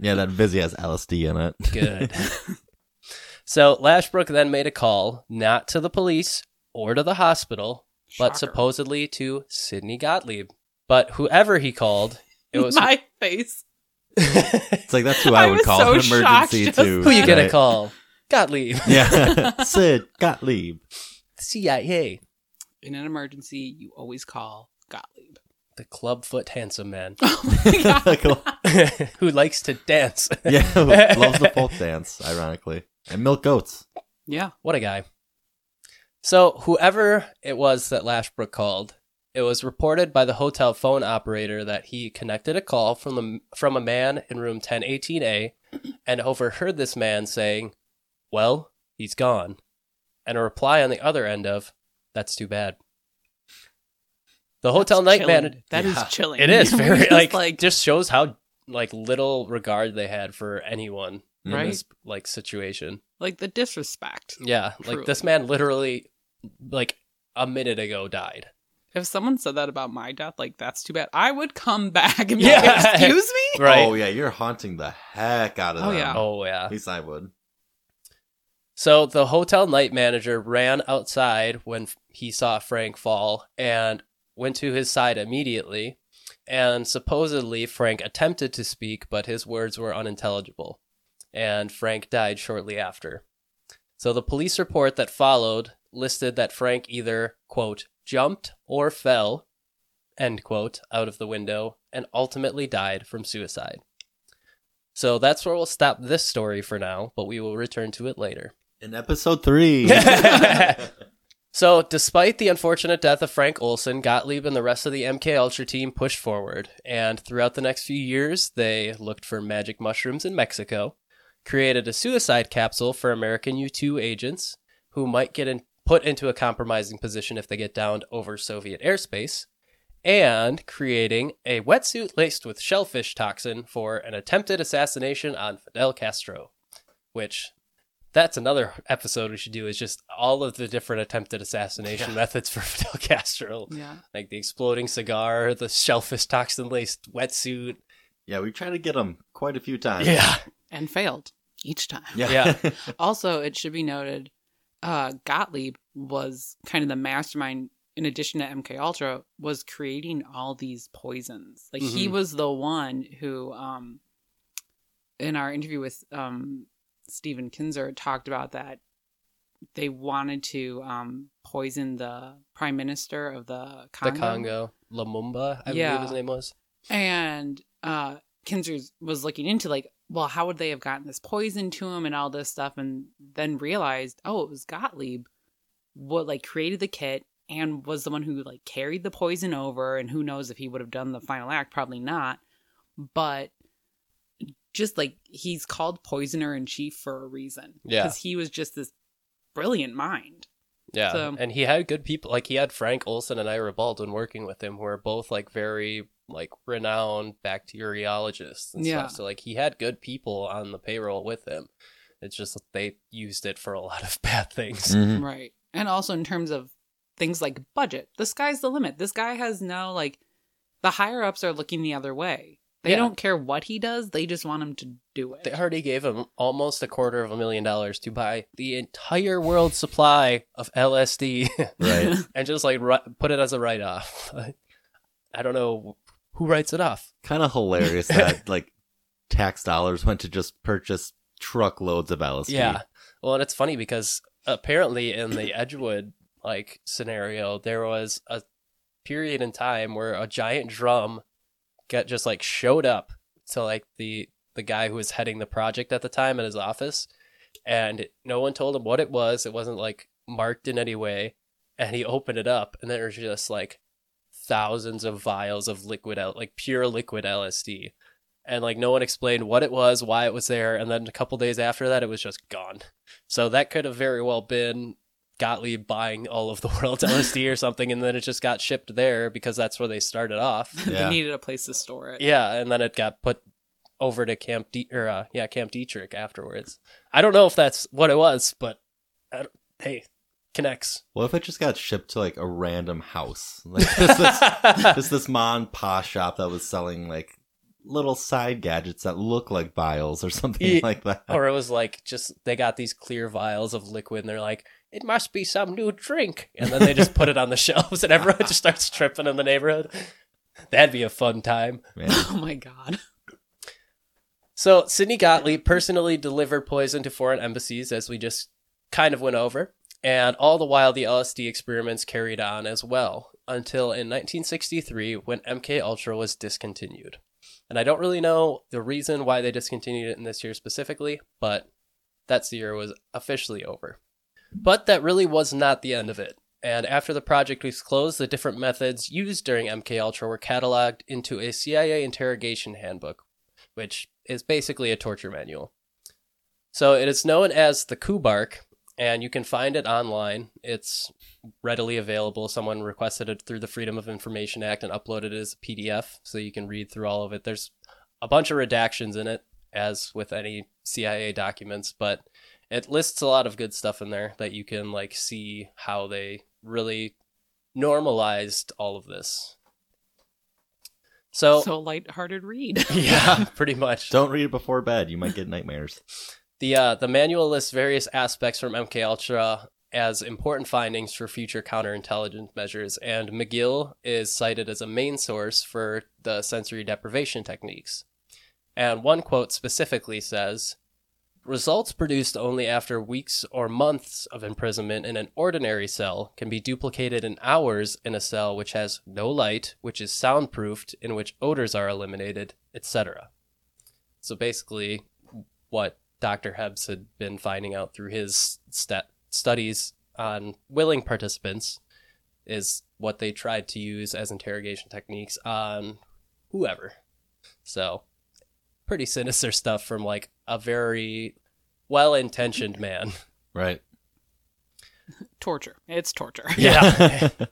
Speaker 2: Yeah, that Vizzy has LSD in it.
Speaker 1: good. So Lashbrook then made a call not to the police or to the hospital, but supposedly to Sidney Gottlieb. But whoever he called, it was
Speaker 3: my face.
Speaker 2: It's like that's who I,
Speaker 3: I
Speaker 2: would
Speaker 3: was
Speaker 2: call
Speaker 3: so
Speaker 2: an emergency
Speaker 3: just
Speaker 2: too.
Speaker 1: who you gonna call? Gottlieb,
Speaker 2: Yeah, Sid Gottlieb.
Speaker 1: CIA,
Speaker 3: In an emergency, you always call Gottlieb.
Speaker 1: the clubfoot handsome man
Speaker 3: Oh my god.
Speaker 1: who likes to dance.
Speaker 2: yeah, loves the folk dance. Ironically, and milk goats.
Speaker 3: Yeah.
Speaker 1: What a guy. So, whoever it was that Lashbrook called, it was reported by the hotel phone operator that he connected a call from the, from a man in room 1018A and overheard this man saying, "Well, he's gone." And a reply on the other end of, "That's too bad." The hotel
Speaker 3: That's
Speaker 1: night
Speaker 3: chilling.
Speaker 1: manager
Speaker 3: That is
Speaker 2: Yeah.
Speaker 3: chilling.
Speaker 1: It is very like,
Speaker 3: like
Speaker 1: just shows how like little regard they had for anyone in
Speaker 3: Right.
Speaker 1: this like situation.
Speaker 3: like the disrespect.
Speaker 1: Yeah, like this man literally, like a minute ago, died.
Speaker 3: If someone said that about my death, like that's too bad. I would come back and be
Speaker 1: Yeah.
Speaker 3: like, "Excuse me."
Speaker 1: Right?
Speaker 2: Oh yeah, you're haunting the heck out of
Speaker 3: Oh,
Speaker 2: them.
Speaker 3: yeah.
Speaker 1: Oh yeah.
Speaker 2: At least I would.
Speaker 1: So the hotel night manager ran outside when he saw Frank fall and went to his side immediately. And supposedly Frank attempted to speak, but his words were unintelligible. And Frank died shortly after. So the police report that followed listed that Frank either, quote, jumped or fell, end quote, out of the window and ultimately died from suicide. So that's where we'll stop this story for now, but we will return to it later.
Speaker 2: In episode three.
Speaker 1: So, despite the unfortunate death of Frank Olson, Gottlieb and the rest of the MK Ultra team pushed forward, and throughout the next few years, they looked for magic mushrooms in Mexico, created a suicide capsule for American U2 agents who might get in, put into a compromising position if they get downed over Soviet airspace, and creating a wetsuit laced with shellfish toxin for an attempted assassination on Fidel Castro, which that's another episode we should do is just all of the different attempted assassination
Speaker 2: Yeah.
Speaker 1: methods for Fidel Castro.
Speaker 3: Yeah.
Speaker 1: Like the exploding cigar, the shellfish toxin laced wetsuit.
Speaker 2: yeah, we tried to get him quite a few times.
Speaker 1: Yeah.
Speaker 3: And failed each time.
Speaker 2: Yeah.
Speaker 1: Yeah.
Speaker 3: Also, it should be noted, uh, Gottlieb was kind of the mastermind. In addition to MK Ultra, was creating all these poisons. Like he
Speaker 1: Mhm.
Speaker 3: was the one who, um, in our interview with um, Stephen Kinzer, talked about that they wanted to um, poison the prime minister of the Congo.
Speaker 1: The Congo. Lumumba, I
Speaker 3: Yeah.
Speaker 1: believe his name was.
Speaker 3: And uh Kinzer was looking into like, well, how would they have gotten this poison to him and all this stuff, and then realized, oh, it was Gottlieb what like created the kit and was the one who like carried the poison over, and who knows if he would have done the final act, probably not. But just like he's called poisoner in chief for a reason.
Speaker 1: Yeah.
Speaker 3: Because he was just this brilliant mind.
Speaker 1: Yeah.
Speaker 3: So-
Speaker 1: and he had good people. Like he had Frank Olson and Ira Baldwin working with him who are both like very like renowned bacteriologists and
Speaker 3: Yeah.
Speaker 1: stuff. So like he had good people on the payroll with him. It's just that they used it for a lot of bad things.
Speaker 2: Mhm.
Speaker 3: Right. And also in terms of things like budget, the sky's the limit. This guy has no like the higher ups are looking the other way. They
Speaker 1: Yeah.
Speaker 3: don't care what he does, they just want him to do it.
Speaker 1: They already gave him almost a quarter of a million dollars to buy the entire world supply of LSD
Speaker 2: Right.
Speaker 1: and just like put it as a write off. I don't know who writes it off.
Speaker 2: kind of hilarious that like tax dollars went to just purchase truckloads of LSD.
Speaker 1: Yeah. Well, and it's funny because apparently in the Edgewood like scenario, there was a period in time where a giant drum got just like showed up to like the the guy who was heading the project at the time at his office, and no one told him what it was. It wasn't like marked in any way, and he opened it up, and there was just like thousands of vials of liquid like pure liquid LSD. and like no one explained what it was, why it was there, and then a couple days after that, it was just gone. So that could have very well been Gottlieb buying all of the world's LSD or something, and then it just got shipped there because that's where they started off.
Speaker 3: they
Speaker 2: Yeah.
Speaker 3: needed a place to store it.
Speaker 1: Yeah, and then it got put over to Camp De- or uh, yeah Camp Detrick afterwards. I don't know if that's what it was, but I don't- hey, connects.
Speaker 2: What if it just got shipped to like a random house? Like just this, just this mon pa shop that was selling like little side gadgets that look like vials or something
Speaker 1: Ye-
Speaker 2: like that.
Speaker 1: or it was like just they got these clear vials of liquid and they're like it must be some new drink. And then they just put it on the shelves and everyone just starts tripping in the neighborhood. That'd be a fun time.
Speaker 2: Man.
Speaker 3: Oh my god.
Speaker 1: so sidney gottlieb personally delivered poison to foreign embassies as we just kind of went over and all the while the lsd experiments carried on as well until in 1963 when mk ultra was discontinued. And i don't really know the reason why they discontinued it in this year specifically but that's the year was officially over but that really was not the end of it. And after the project was closed, the different methods used during MK Ultra were cataloged into a CIA interrogation handbook, which is basically a torture manual. So it is known as the Kubark, and you can find it online. It's readily available. Someone requested it through the Freedom of Information Act and uploaded it as a PDF, so you can read through all of it. There's a bunch of redactions in it, as with any CIA documents, but it lists a lot of good stuff in there that you can like see how they really normalized all of this. So,
Speaker 3: So lighthearted read.
Speaker 1: yeah, pretty much.
Speaker 2: Don't read it before bed. You might get nightmares.
Speaker 1: The uh, the manual lists various aspects from MK Ultra as important findings for future counterintelligence measures, and McGill is cited as a main source for the sensory deprivation techniques. And one quote specifically says, Results produced only after weeks or months of imprisonment in an ordinary cell can be duplicated in hours in a cell which has no light, which is soundproofed, in which odors are eliminated, etc. So basically, what Dr. Hebbs had been finding out through his st- studies on willing participants is what they tried to use as interrogation techniques on whoever. So, pretty sinister stuff from like a very well intentioned man.
Speaker 2: Right.
Speaker 3: torture. It's torture.
Speaker 1: Yeah.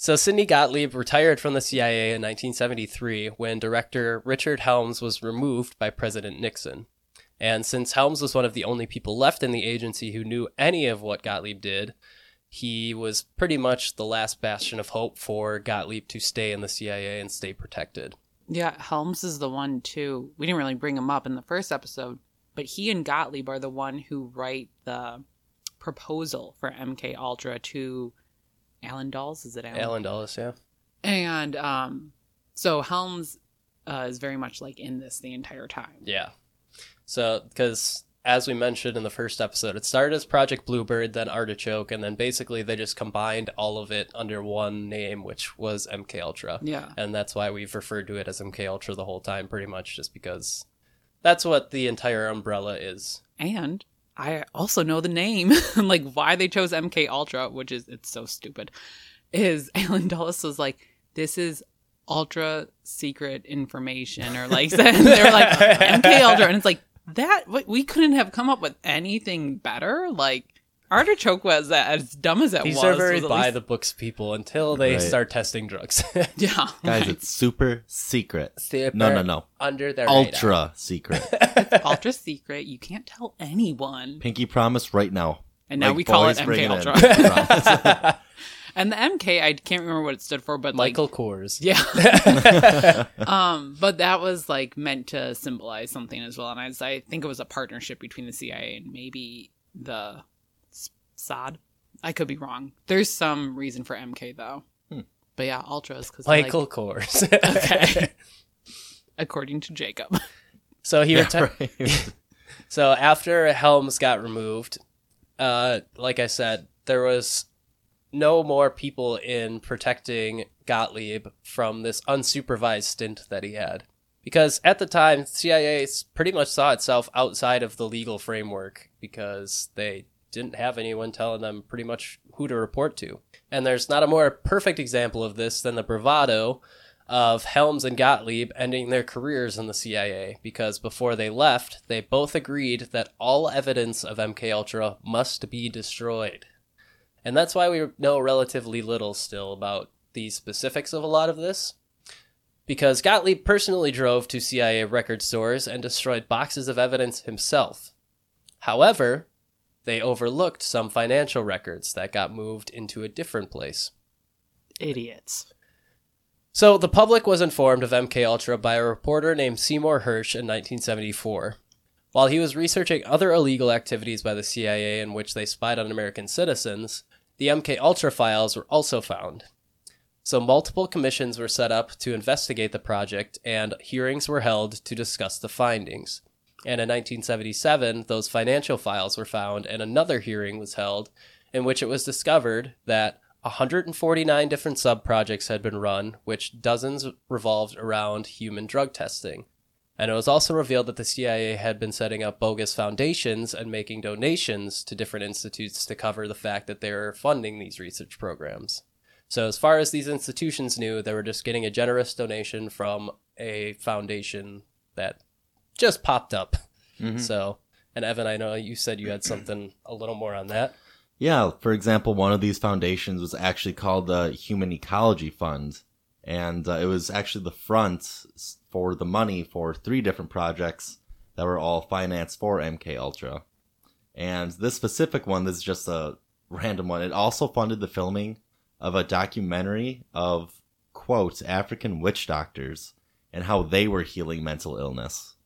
Speaker 1: So Sidney Gottlieb retired from the CIA in 1973 when director Richard Helms was removed by President Nixon. And since Helms was one of the only people left in the agency who knew any of what Gottlieb did, he was pretty much the last bastion of hope for Gottlieb to stay in the CIA and stay protected.
Speaker 3: Yeah, Helms is the one too. We didn't really bring him up in the first episode, but he and Gottlieb are the one who write the proposal for MK Ultra to Alan Dulles. Is it Alan?
Speaker 1: Alan Dulles, yeah.
Speaker 3: And um, so Helms uh, is very much like in this the entire time.
Speaker 1: Yeah. So, because as we mentioned in the first episode, it started as Project Bluebird, then Artichoke, and then basically they just combined all of it under one name, which was MK Ultra.
Speaker 3: Yeah.
Speaker 1: And that's why we've referred to it as MK Ultra the whole time, pretty much, just because that's what the entire umbrella is.
Speaker 3: And I also know the name, like why they chose MK Ultra, which is it's so stupid. Is Alan Dulles was like, this is ultra secret information, or like they were like MK Ultra, and it's like that. We couldn't have come up with anything better. Like Artichoke was as dumb as it
Speaker 1: These
Speaker 3: was.
Speaker 1: are very by
Speaker 3: least-
Speaker 1: the books people until they
Speaker 2: Right.
Speaker 1: start testing drugs.
Speaker 3: yeah,
Speaker 2: Guys, it's super secret.
Speaker 1: Super
Speaker 2: No, no, no.
Speaker 1: Under their radar.
Speaker 2: Ultra secret.
Speaker 3: ultra secret. You can't tell anyone.
Speaker 2: Pinky promise right now.
Speaker 3: And now
Speaker 2: Like,
Speaker 3: we call it
Speaker 2: boys, bring
Speaker 3: MK. Ultra.
Speaker 2: Promise.
Speaker 3: And the MK, I can't remember what it stood for, but like
Speaker 1: Michael Kors.
Speaker 3: Yeah. um, but that was like meant to symbolize something as well. And as I think it was a partnership between the CIA and maybe the S- SAD. I could be wrong. There's some reason for MK though.
Speaker 2: Hmm.
Speaker 3: But yeah, ultras because
Speaker 1: Michael Kors.
Speaker 3: Okay. according to Jacob.
Speaker 1: so he
Speaker 2: Yeah,
Speaker 1: retired.
Speaker 2: right.
Speaker 1: So after Helms got removed, uh, like I said, there was no more people in protecting Gottlieb from this unsupervised stint that he had. Because at the time, CIA pretty much saw itself outside of the legal framework because they didn't have anyone telling them pretty much who to report to. And there's not a more perfect example of this than the bravado of Helms and Gottlieb ending their careers in the CIA because before they left, they both agreed that all evidence of MK Ultra must be destroyed. And that's why we know relatively little still about the specifics of a lot of this. Because Gottlieb personally drove to CIA record stores and destroyed boxes of evidence himself. However, they overlooked some financial records that got moved into a different place.
Speaker 3: Idiots.
Speaker 1: So the public was informed of MK Ultra by a reporter named Seymour Hersh in 1974. While he was researching other illegal activities by the CIA in which they spied on American citizens, the MK Ultra files were also found. So multiple commissions were set up to investigate the project and hearings were held to discuss the findings. And in 1977, those financial files were found and another hearing was held in which it was discovered that 149 different sub projects had been run, which dozens revolved around human drug testing. And it was also revealed that the CIA had been setting up bogus foundations and making donations to different institutes to cover the fact that they were funding these research programs. So, as far as these institutions knew, they were just getting a generous donation from a foundation that just popped up.
Speaker 2: Mhm.
Speaker 1: So, and Evan, I know you said you had something a little more on that.
Speaker 2: Yeah, for example, one of these foundations was actually called the Human Ecology Fund, and uh, it was actually the front for the money for three different projects that were all financed for MK Ultra. And this specific one, this is just a random one. It also funded the filming of a documentary of quote African witch doctors and how they were healing mental illness,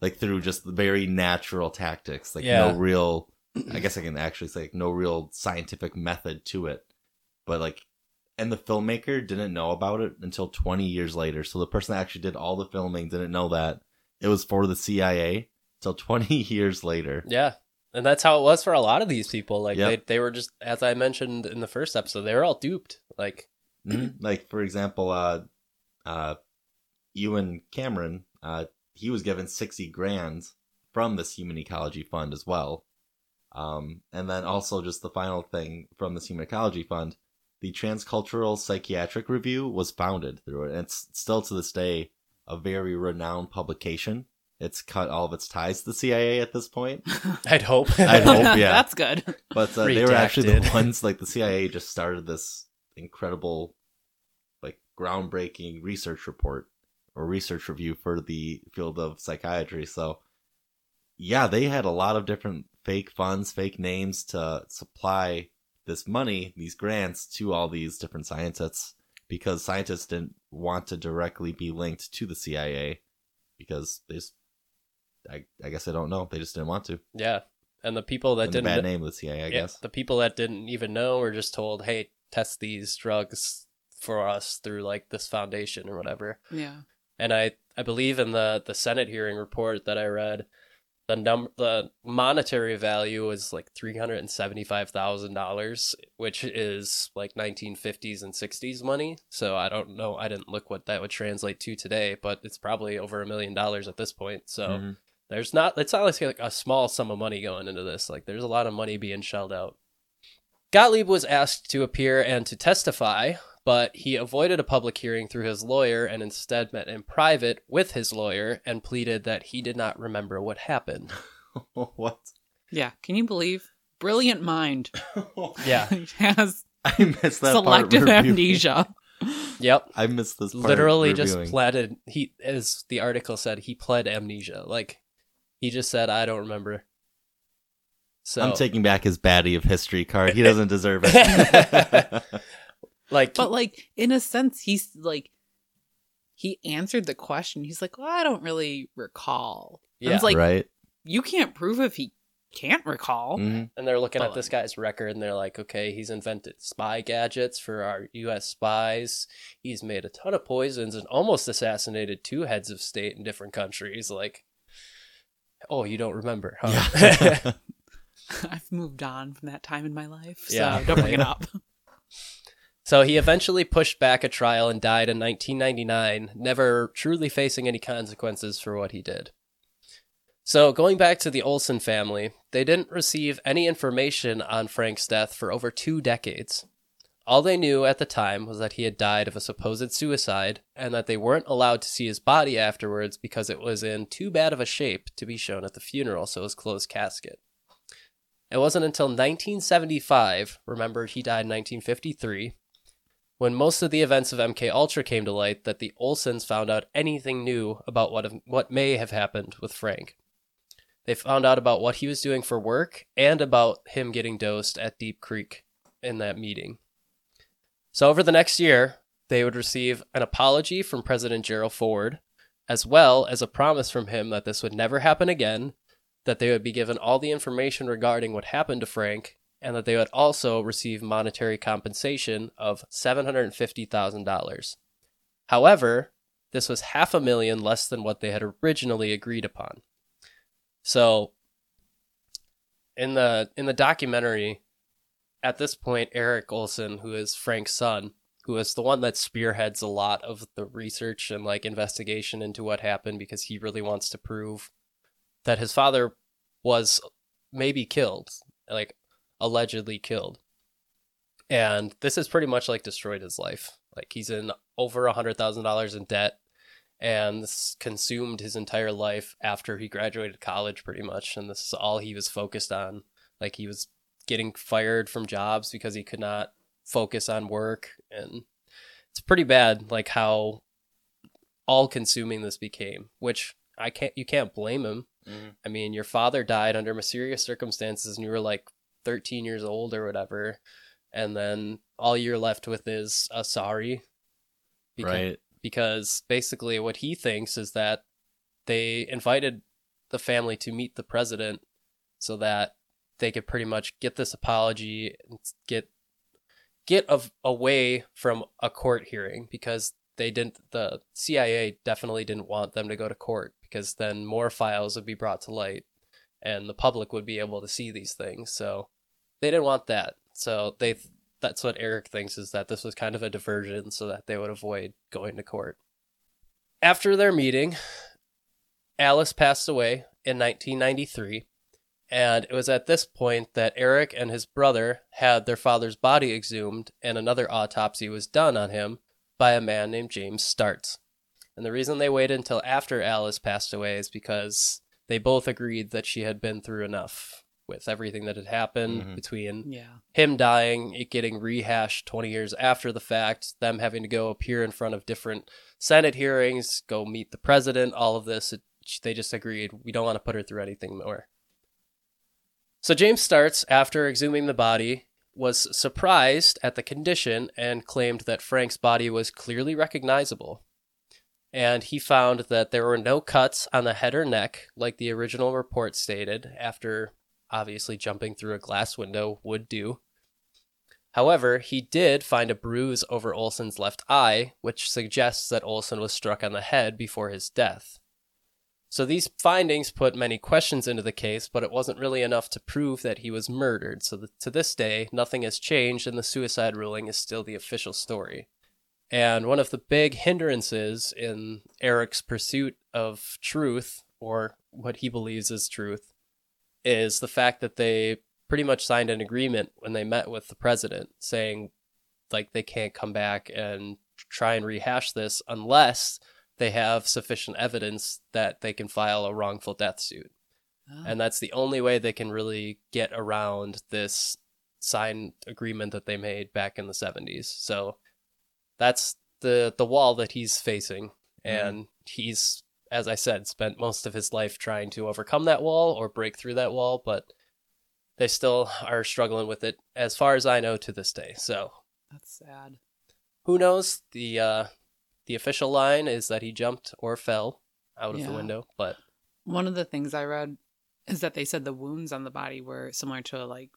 Speaker 2: like through just very natural tactics, like
Speaker 1: Yeah.
Speaker 2: no real I guess I can actually say like, no real scientific method to it. But like and the filmmaker didn't know about it until 20 years later. So the person that actually did all the filming didn't know that it was for the CIA until 20 years later.
Speaker 1: Yeah. And that's how it was for a lot of these people. Like
Speaker 2: Yep.
Speaker 1: they, they were just, as I mentioned in the first episode, they were all duped. Like,
Speaker 2: Mhm. Like for example, uh uh Ewen Cameron, uh he was given 60 grand from this Human Ecology Fund as well. Um and then also just the final thing from this Human Ecology Fund, the Transcultural Psychiatric Review was founded through it. And it's still to this day a very renowned publication. It's cut all of its ties to the CIA at this point.
Speaker 1: I'd hope.
Speaker 2: I'd hope, yeah.
Speaker 3: That's good.
Speaker 2: But uh, they were actually the ones like the CIA just started this incredible, like groundbreaking research report or research review for the field of psychiatry. So, yeah, they had a lot of different fake funds, fake names to supply this money, these grants to all these different scientists because scientists didn't want to directly be linked to the CIA because they just, I, I guess I don't know. They just didn't want to.
Speaker 1: yeah. And the people that
Speaker 2: And
Speaker 1: didn't,
Speaker 2: bad name of the CIA, I
Speaker 1: yeah,
Speaker 2: guess.
Speaker 1: the people that didn't even know were just told, hey, test these drugs for us through like this foundation or whatever.
Speaker 3: Yeah.
Speaker 1: And I, I believe in the, the Senate hearing report that I read, the num the monetary value is like three hundred and seventy five thousand dollars, which is like nineteen fifties and sixties money. So I don't know. I didn't look what that would translate to today, but it's probably over a million dollars at this point. So
Speaker 2: Mhm.
Speaker 1: there's not. It's not like a small sum of money going into this. Like there's a lot of money being shelled out. Gottlieb was asked to appear and to testify, but he avoided a public hearing through his lawyer and instead met in private with his lawyer and pleaded that he did not remember what happened.
Speaker 2: what?
Speaker 3: Yeah. Can you believe? Brilliant mind
Speaker 1: Yeah.
Speaker 3: has
Speaker 2: I missed that part.
Speaker 3: selective
Speaker 2: reviewing.
Speaker 3: amnesia.
Speaker 1: Yep.
Speaker 2: I missed this part.
Speaker 1: Literally just pleaded he as the article said, he pled amnesia. Like he just said I don't remember. So
Speaker 2: I'm taking back his baddie of history card. He doesn't deserve it.
Speaker 1: Like
Speaker 3: But like in a sense, he's like he answered the question. He's like, well, I don't really recall.
Speaker 1: Yeah.
Speaker 3: It's like
Speaker 2: right?
Speaker 3: you can't prove if he can't recall.
Speaker 2: Mhm.
Speaker 1: and they're looking
Speaker 3: But
Speaker 1: at this guy's record and they're like, okay, he's invented spy gadgets for our US spies. He's made a ton of poisons and almost assassinated two heads of state in different countries. Like, oh, you don't remember, huh?
Speaker 2: Yeah.
Speaker 3: I've moved on from that time in my life, so
Speaker 1: Yeah,
Speaker 3: don't bring it up.
Speaker 1: So he eventually pushed back a trial and died in 1999, never truly facing any consequences for what he did. So, going back to the Olson family, they didn't receive any information on Frank's death for over two decades. All they knew at the time was that he had died of a supposed suicide and that they weren't allowed to see his body afterwards because it was in too bad of a shape to be shown at the funeral, so it was closed casket. It wasn't until 1975, remember he died in 1953, when most of the events of MK Ultra came to light that the Olsons found out anything new about what what may have happened with Frank. They found out about what he was doing for work and about him getting dosed at Deep Creek in that meeting. So over the next year, they would receive an apology from President Gerald Ford, as well as a promise from him that this would never happen again, that they would be given all the information regarding what happened to Frank, and that they would also receive monetary compensation of $750,000. However, this was half a million less than what they had originally agreed upon. So in the in the documentary at this point Eric Olson who is Frank's son who is the one that spearheads a lot of the research and like investigation into what happened because he really wants to prove that his father was maybe killed like allegedly killed. And this has pretty much like destroyed his life. Like he's in over a hundred thousand dollars in debt and this consumed his entire life after he graduated college pretty much. And this is all he was focused on. Like he was getting fired from jobs because he could not focus on work. And it's pretty bad like how all consuming this became which i can't you can't blame him.
Speaker 2: Mhm.
Speaker 1: i mean your father died under mysterious circumstances and you were like 13 years old or whatever and then all you're left with is a sorry Beca-
Speaker 2: right.
Speaker 1: because basically what he thinks is that they invited the family to meet the president so that they could pretty much get this apology and get get of, away from a court hearing because they didn't the CIA definitely didn't want them to go to court because then more files would be brought to light and the public would be able to see these things so they didn't want that so they that's what Eric thinks is that this was kind of a diversion so that they would avoid going to court. After their meeting, Alice passed away in 1993, and it was at this point that Eric and his brother had their father's body exhumed and another autopsy was done on him by a man named James Starrs. And the reason they waited until after Alice passed away is because they both agreed that she had been through enough with everything that had happened
Speaker 2: Mhm.
Speaker 1: between
Speaker 3: Yeah.
Speaker 1: him dying, it getting rehashed 20 years after the fact, them having to go appear in front of different Senate hearings, go meet the president, all of this, it, they just agreed we don't want to put her through anything more. So James Starrs after exhuming the body was surprised at the condition and claimed that Frank's body was clearly recognizable. And he found that there were no cuts on the head or neck like the original report stated after obviously jumping through a glass window would do. However, he did find a bruise over Olson's left eye, which suggests that Olson was struck on the head before his death. So these findings put many questions into the case, but it wasn't really enough to prove that he was murdered. So th- to this day, nothing has changed, and the suicide ruling is still the official story. And one of the big hindrances in Eric's pursuit of truth, or what he believes is truth, is the fact that they pretty much signed an agreement when they met with the president saying like they can't come back and try and rehash this unless they have sufficient evidence that they can file a wrongful death suit.
Speaker 3: Oh.
Speaker 1: And that's the only way they can really get around this signed agreement that they made back in the 70s. So that's the the wall that he's facing and he's as I said spent most of his life trying to overcome that wall or break through that wall, but they still are struggling with it as far as I know to this day. So,
Speaker 3: That's sad.
Speaker 1: who knows? The uh the official line is that he jumped or fell out of the window, but
Speaker 3: One of the things I read is that they said the wounds on the body were similar to like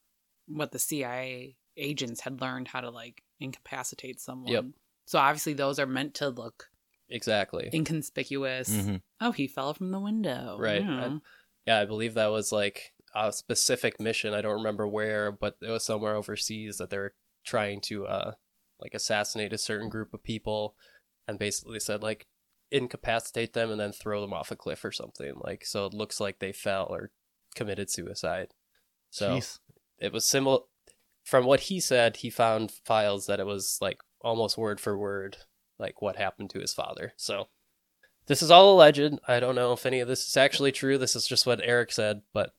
Speaker 3: what the CIA agents had learned how to like incapacitate someone.
Speaker 1: Yep.
Speaker 3: So obviously those are meant to look
Speaker 1: exactly.
Speaker 3: inconspicuous.
Speaker 2: Mhm.
Speaker 3: Oh, he fell from the window.
Speaker 1: Right.
Speaker 3: Yeah.
Speaker 1: Yeah, I believe that was like a specific mission. I don't remember where, but it was somewhere overseas that they're trying to uh like assassinate a certain group of people and basically said like incapacitate them and then throw them off a cliff or something. Like so it looks like they fell or committed suicide. So
Speaker 2: Jeez.
Speaker 1: it was similar from what he said, he found files that it was like almost word for word like what happened to his father. So this is all alleged. I don't know if any of this is actually true. This is just what Eric said, but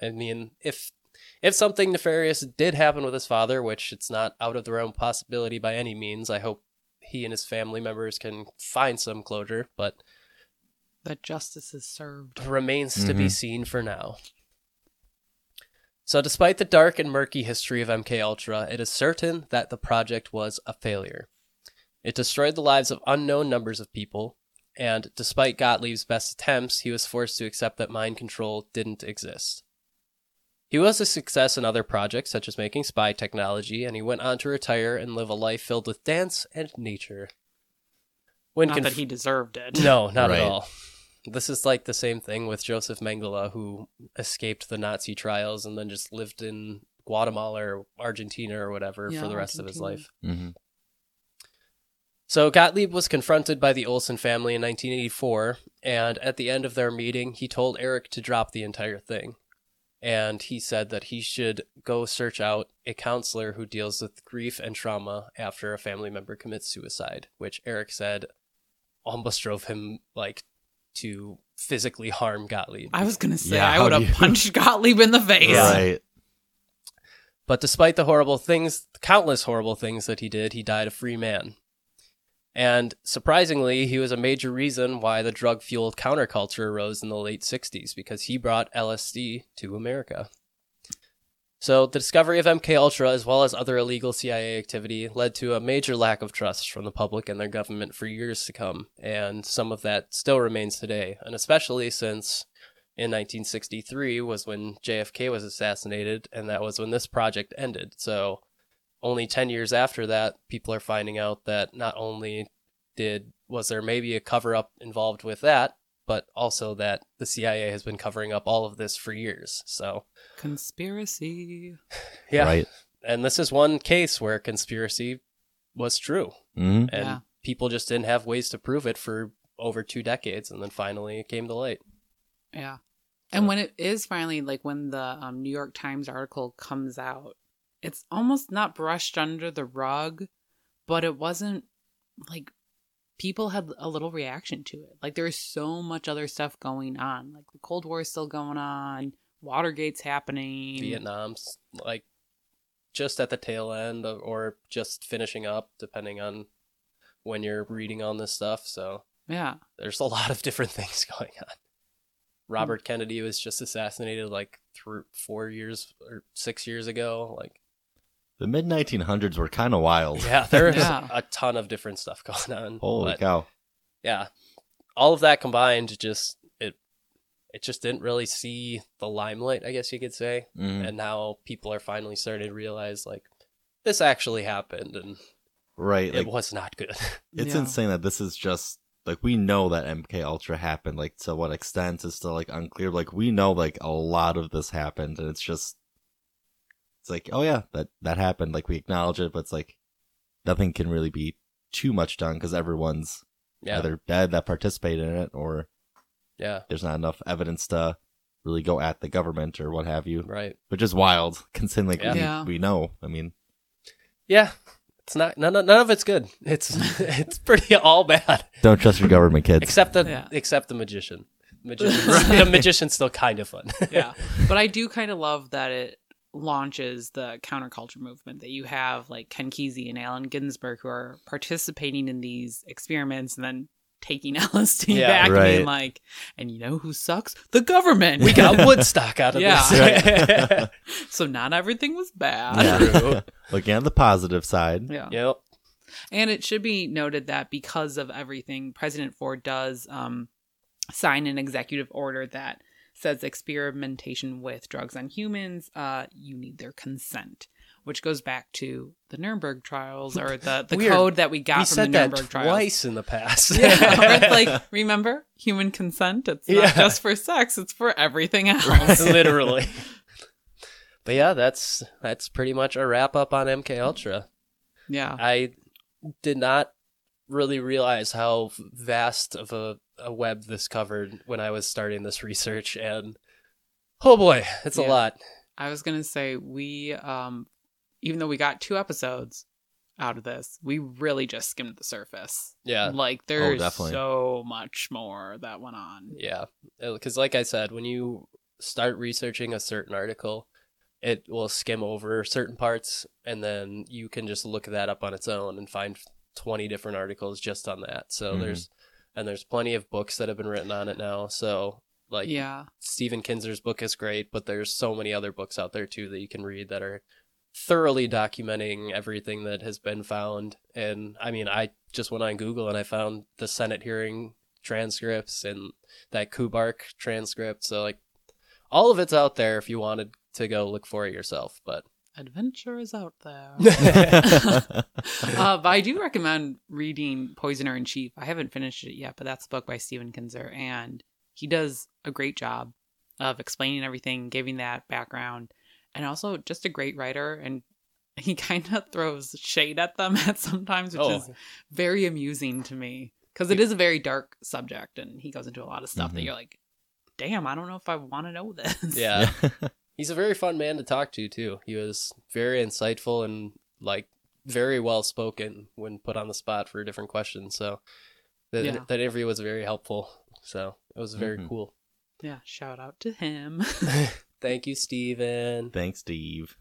Speaker 1: I mean, if if something nefarious did happen with his father, which it's not out of the realm possibility by any means, I hope he and his family members can find some closure, but
Speaker 3: That justice is served.
Speaker 1: remains to be
Speaker 2: Mhm.
Speaker 1: seen for now. So despite the dark and murky history of MK Ultra, it is certain that the project was a failure. It destroyed the lives of unknown numbers of people, and despite Gottlieb's best attempts, he was forced to accept that mind control didn't exist. He was a success in other projects, such as making spy technology, and he went on to retire and live a life filled with dance and nature. When
Speaker 3: Not
Speaker 1: conf-
Speaker 3: that he deserved it.
Speaker 1: no, not
Speaker 2: Right.
Speaker 1: at all. This is like the same thing with Joseph Mengele, who escaped the Nazi trials and then just lived in Guatemala or Argentina or whatever
Speaker 3: Yeah,
Speaker 1: for the rest of his
Speaker 3: Argentina.
Speaker 1: life.
Speaker 2: hmm
Speaker 1: So Gottlieb was confronted by the Olson family in 1984, and at the end of their meeting, he told Eric to drop the entire thing. And he said that he should go search out a counselor who deals with grief and trauma after a family member commits suicide, which Eric said almost drove him like to physically harm Gottlieb.
Speaker 3: I was gonna say
Speaker 2: Yeah,
Speaker 3: I would have
Speaker 2: you-
Speaker 3: punched Gottlieb in the face.
Speaker 1: Yeah.
Speaker 2: Right.
Speaker 1: But despite the horrible things, countless horrible things that he did, he died a free man. And surprisingly, he was a major reason why the drug fueled counterculture arose in the late 60s because he brought LSD to America. So, the discovery of MK Ultra as well as other illegal CIA activity led to a major lack of trust from the public and their government for years to come, and some of that still remains today, and especially since in 1963 was when JFK was assassinated, and that was when this project ended. So, only 10 years after that, people are finding out that not only did was there maybe a cover up involved with that, but also that the CIA has been covering up all of this for years. So,
Speaker 3: Conspiracy.
Speaker 1: yeah.
Speaker 2: Right.
Speaker 1: And this is one case where conspiracy was true,
Speaker 2: hmm
Speaker 1: and
Speaker 3: Yeah.
Speaker 1: people just didn't have ways to prove it for over two decades, and then finally it came to light.
Speaker 3: Yeah. And when it is finally like when the um, New York Times article comes out, it's almost not brushed under the rug, but it wasn't like people had a little reaction to it. Like there's so much other stuff going on. Like the Cold War is still going on, Watergate's happening.
Speaker 1: Vietnam's like just at the tail end of, or just finishing up, depending on when you're reading on this stuff. So
Speaker 3: Yeah.
Speaker 1: there's a lot of different things going on. Robert Kennedy was just assassinated like three, four years or six years ago. Like,
Speaker 2: The mid 1900s were kind of wild.
Speaker 1: yeah, there's
Speaker 3: Yeah.
Speaker 1: a ton of different stuff going on.
Speaker 2: Holy
Speaker 1: but,
Speaker 2: cow.
Speaker 1: yeah, all of that combined, just it, it just didn't really see the limelight, I guess you could say.
Speaker 2: Mhm.
Speaker 1: and now people are finally starting to realize like this actually happened and
Speaker 2: Right.
Speaker 1: it
Speaker 2: Like,
Speaker 1: was not good.
Speaker 2: it's
Speaker 3: Yeah.
Speaker 2: insane that this is just like we know that MK Ultra happened. Like to what extent is still like unclear. Like we know like a lot of this happened, and it's just it's like oh yeah that that happened. Like we acknowledge it, but it's like nothing can really be too much done because everyone's
Speaker 1: yeah,
Speaker 2: either dead that participated in it or
Speaker 1: yeah,
Speaker 2: there's not enough evidence to really go at the government or what have you.
Speaker 1: right,
Speaker 2: Which is wild, considering like
Speaker 1: Yeah.
Speaker 2: we,
Speaker 3: Yeah.
Speaker 2: we know. I mean,
Speaker 1: yeah. It's not none, none of it's good. It's it's pretty all bad
Speaker 2: don't trust your government, kids.
Speaker 1: except the
Speaker 3: Yeah.
Speaker 1: except the magician. Magician's, the magician's still kind of fun.
Speaker 3: yeah. But I do kind of love that it launches the counterculture movement that you have like Ken Kesey and Allen Ginsberg who are participating in these experiments and then taking LSD
Speaker 1: Yeah.
Speaker 3: back and being like, and you know who sucks? The government.
Speaker 1: we got Woodstock out of
Speaker 3: Yeah.
Speaker 1: this.
Speaker 3: so not everything was bad.
Speaker 2: Yeah. Looking at the positive side.
Speaker 3: Yeah.
Speaker 1: yep.
Speaker 3: And it should be noted that because of everything, President Ford does um, sign an executive order that says experimentation with drugs on humans, uh, you need their consent, which goes back to the Nuremberg trials or the, the
Speaker 1: Weird.
Speaker 3: code that we got
Speaker 1: we
Speaker 3: from
Speaker 1: said
Speaker 3: the
Speaker 1: that
Speaker 3: Nuremberg trials.
Speaker 1: twice in the past.
Speaker 3: Yeah, like remember human consent. It's not
Speaker 1: Yeah.
Speaker 3: just for sex; it's for everything else.
Speaker 1: literally. But yeah, that's that's pretty much a wrap up on MK Ultra.
Speaker 3: Yeah,
Speaker 1: I did not really realize how vast of a, a web this covered when I was starting this research, and oh boy, it's a lot.
Speaker 3: I was gonna say we um even though we got two episodes out of this, we really just skimmed the surface.
Speaker 1: Yeah.
Speaker 3: Like there's
Speaker 2: definitely.
Speaker 3: so much more that went on.
Speaker 1: Yeah. Because, like I said, when you start researching a certain article, it will skim over certain parts, and then you can just look that up on its own and find 20 different articles just on that. So
Speaker 2: Mhm.
Speaker 1: there's, and there's plenty of books that have been written on it now. So, like,
Speaker 3: yeah.
Speaker 1: Stephen Kinzer's book is great, but there's so many other books out there too that you can read that are thoroughly documenting everything that has been found. And I mean, I just went on Google and I found the Senate hearing transcripts and that Kubark transcript. So like all of it's out there if you wanted to go look for it yourself. But
Speaker 3: Adventure is out there. uh, but I do recommend reading Poisoner in Chief. I haven't finished it yet, but that's a book by Stephen Kinzer, and he does a great job of explaining everything, giving that background, and also just a great writer. And he kind of throws shade at them at sometimes, which
Speaker 1: Oh.
Speaker 3: is very amusing to me because it is a very dark subject, and he goes into a lot of stuff that
Speaker 2: Mhm.
Speaker 3: you're like, "Damn, I don't know if I want to know this."
Speaker 1: yeah, he's a very fun man to talk to too. He was very insightful and like very well spoken when put on the spot for a different questions. So that
Speaker 3: Yeah.
Speaker 1: that interview was very helpful. So it was very
Speaker 2: Mhm.
Speaker 1: cool.
Speaker 3: yeah. Shout out to him.
Speaker 1: Thank you, Stephen.
Speaker 2: Thanks, Steve.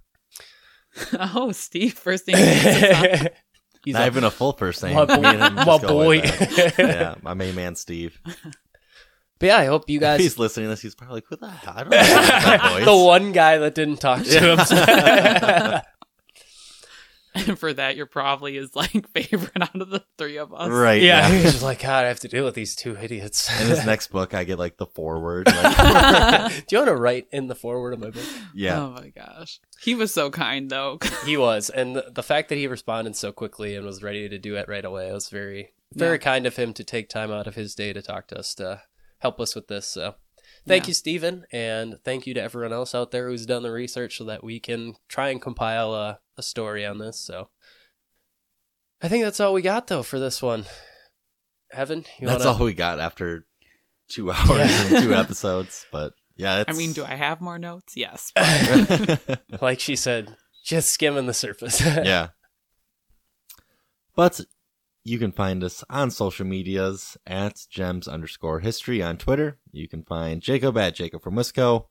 Speaker 3: oh, Steve, first thing. he thinks
Speaker 1: He's
Speaker 2: Not
Speaker 1: a-
Speaker 2: even a full first name.
Speaker 1: My
Speaker 2: Me and him just
Speaker 1: my boy.
Speaker 2: with yeah, my main man, Steve.
Speaker 1: But yeah, I hope you
Speaker 2: If
Speaker 1: guys.
Speaker 2: he's listening to this, he's probably like, "Who the hell? I don't know that voice."
Speaker 1: the one guy that didn't talk to him.
Speaker 3: And for that, you're probably his like favorite out of the three of us.
Speaker 2: right?
Speaker 1: yeah,
Speaker 2: Yeah.
Speaker 1: he's just like, God, I have to deal with these two idiots.
Speaker 2: In his next book, I get like the foreword. Like,
Speaker 1: Do you want to write in the foreword of my book?
Speaker 2: yeah,
Speaker 3: Oh my gosh. He was so kind though.
Speaker 1: He was, and the, the fact that he responded so quickly and was ready to do it right away it was very, very
Speaker 3: Yeah.
Speaker 1: kind of him to take time out of his day to talk to us to help us with this. So, thank
Speaker 3: Yeah.
Speaker 1: you, Stephen, and thank you to everyone else out there who's done the research so that we can try and compile a, a story on this. So, I think that's all we got though for this one. Evan, you
Speaker 2: that's
Speaker 1: wanna...
Speaker 2: all we got after two hours
Speaker 1: Yeah.
Speaker 2: and two episodes. But yeah, it's,
Speaker 3: I mean, do I have more notes? Yes.
Speaker 1: like she said, just skimming the surface.
Speaker 2: yeah. But you can find us on social medias at gems underscore history on Twitter. You can find Jacob at Jacob from Wisco,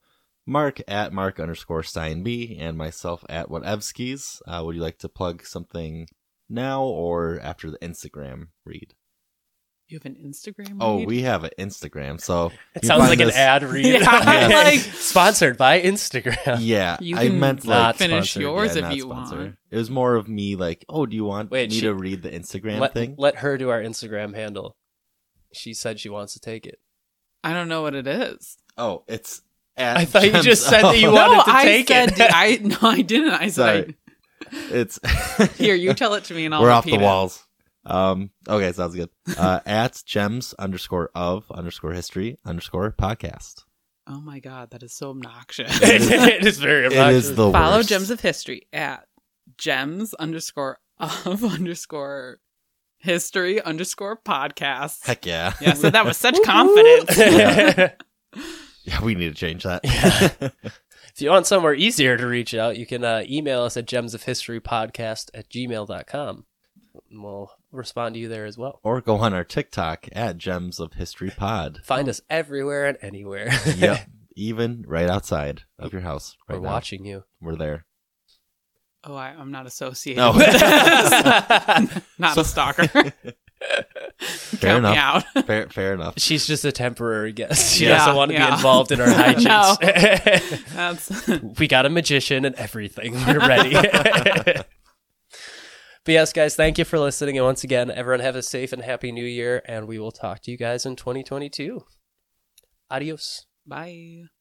Speaker 2: Mark at Mark underscore Steinb, and myself at Whatevskis. Uh, would you like to plug something now or after the Instagram read?
Speaker 3: You have an Instagram?
Speaker 2: Oh,
Speaker 3: read?
Speaker 2: we have an Instagram. So
Speaker 1: It sounds
Speaker 2: find
Speaker 1: like an ad read.
Speaker 3: Yeah,
Speaker 2: I'm
Speaker 3: like-
Speaker 1: sponsored by Instagram.
Speaker 2: Yeah,
Speaker 3: You
Speaker 2: I meant
Speaker 1: not
Speaker 2: like
Speaker 3: finish
Speaker 1: sponsored,
Speaker 3: yours
Speaker 2: yeah,
Speaker 3: if
Speaker 2: not
Speaker 3: you
Speaker 2: sponsored.
Speaker 3: want.
Speaker 2: It was more of me like, oh, do you want
Speaker 1: Wait,
Speaker 2: me
Speaker 1: she-
Speaker 2: to read the Instagram
Speaker 1: Let,
Speaker 2: thing?
Speaker 1: let her do our Instagram handle. She said she wants to take it.
Speaker 3: I don't know what it is.
Speaker 2: Oh, it's at
Speaker 1: I thought you just said that you
Speaker 2: Oh,
Speaker 1: wanted
Speaker 3: no,
Speaker 1: to
Speaker 3: I
Speaker 1: take
Speaker 3: said
Speaker 1: it.
Speaker 3: I no, I didn't. I said
Speaker 2: It's
Speaker 3: I, here. You tell it to me, and I'll
Speaker 2: we're off the
Speaker 3: it.
Speaker 2: walls. Um. Okay, sounds good. Uh, at gems underscore of underscore history underscore podcast.
Speaker 3: Oh my god, that is so obnoxious.
Speaker 1: it is very
Speaker 2: It
Speaker 1: obnoxious.
Speaker 2: is the
Speaker 3: Follow
Speaker 2: worst.
Speaker 3: Gems of History at gems underscore of underscore history underscore podcast.
Speaker 2: Heck yeah.
Speaker 3: Yeah, so that was such confidence.
Speaker 2: Yeah, we need to change that. Yeah.
Speaker 1: if you want somewhere easier to reach out, you can uh, email us at gemsofhistorypodcast at gmail.com. And we'll respond to you there as well.
Speaker 2: or go on our TikTok at gems of history pod.
Speaker 1: Find us everywhere and anywhere.
Speaker 2: yep. Even right outside of your house. Right
Speaker 1: We're
Speaker 2: now.
Speaker 1: watching you.
Speaker 2: We're there.
Speaker 3: Oh, I, I'm not associated
Speaker 2: No.
Speaker 3: with this. not a stalker.
Speaker 2: Fair enough.
Speaker 3: out.
Speaker 2: Fair, fair enough.
Speaker 1: She's just a temporary guest. She
Speaker 3: Yeah,
Speaker 1: doesn't want to
Speaker 3: yeah.
Speaker 1: be involved in our hijinks.
Speaker 3: That's
Speaker 1: we got a magician and everything. We're ready. But yes, guys, thank you for listening. And once again, everyone have a safe and happy new year. And we will talk to you guys in 2022. Adios.
Speaker 3: bye.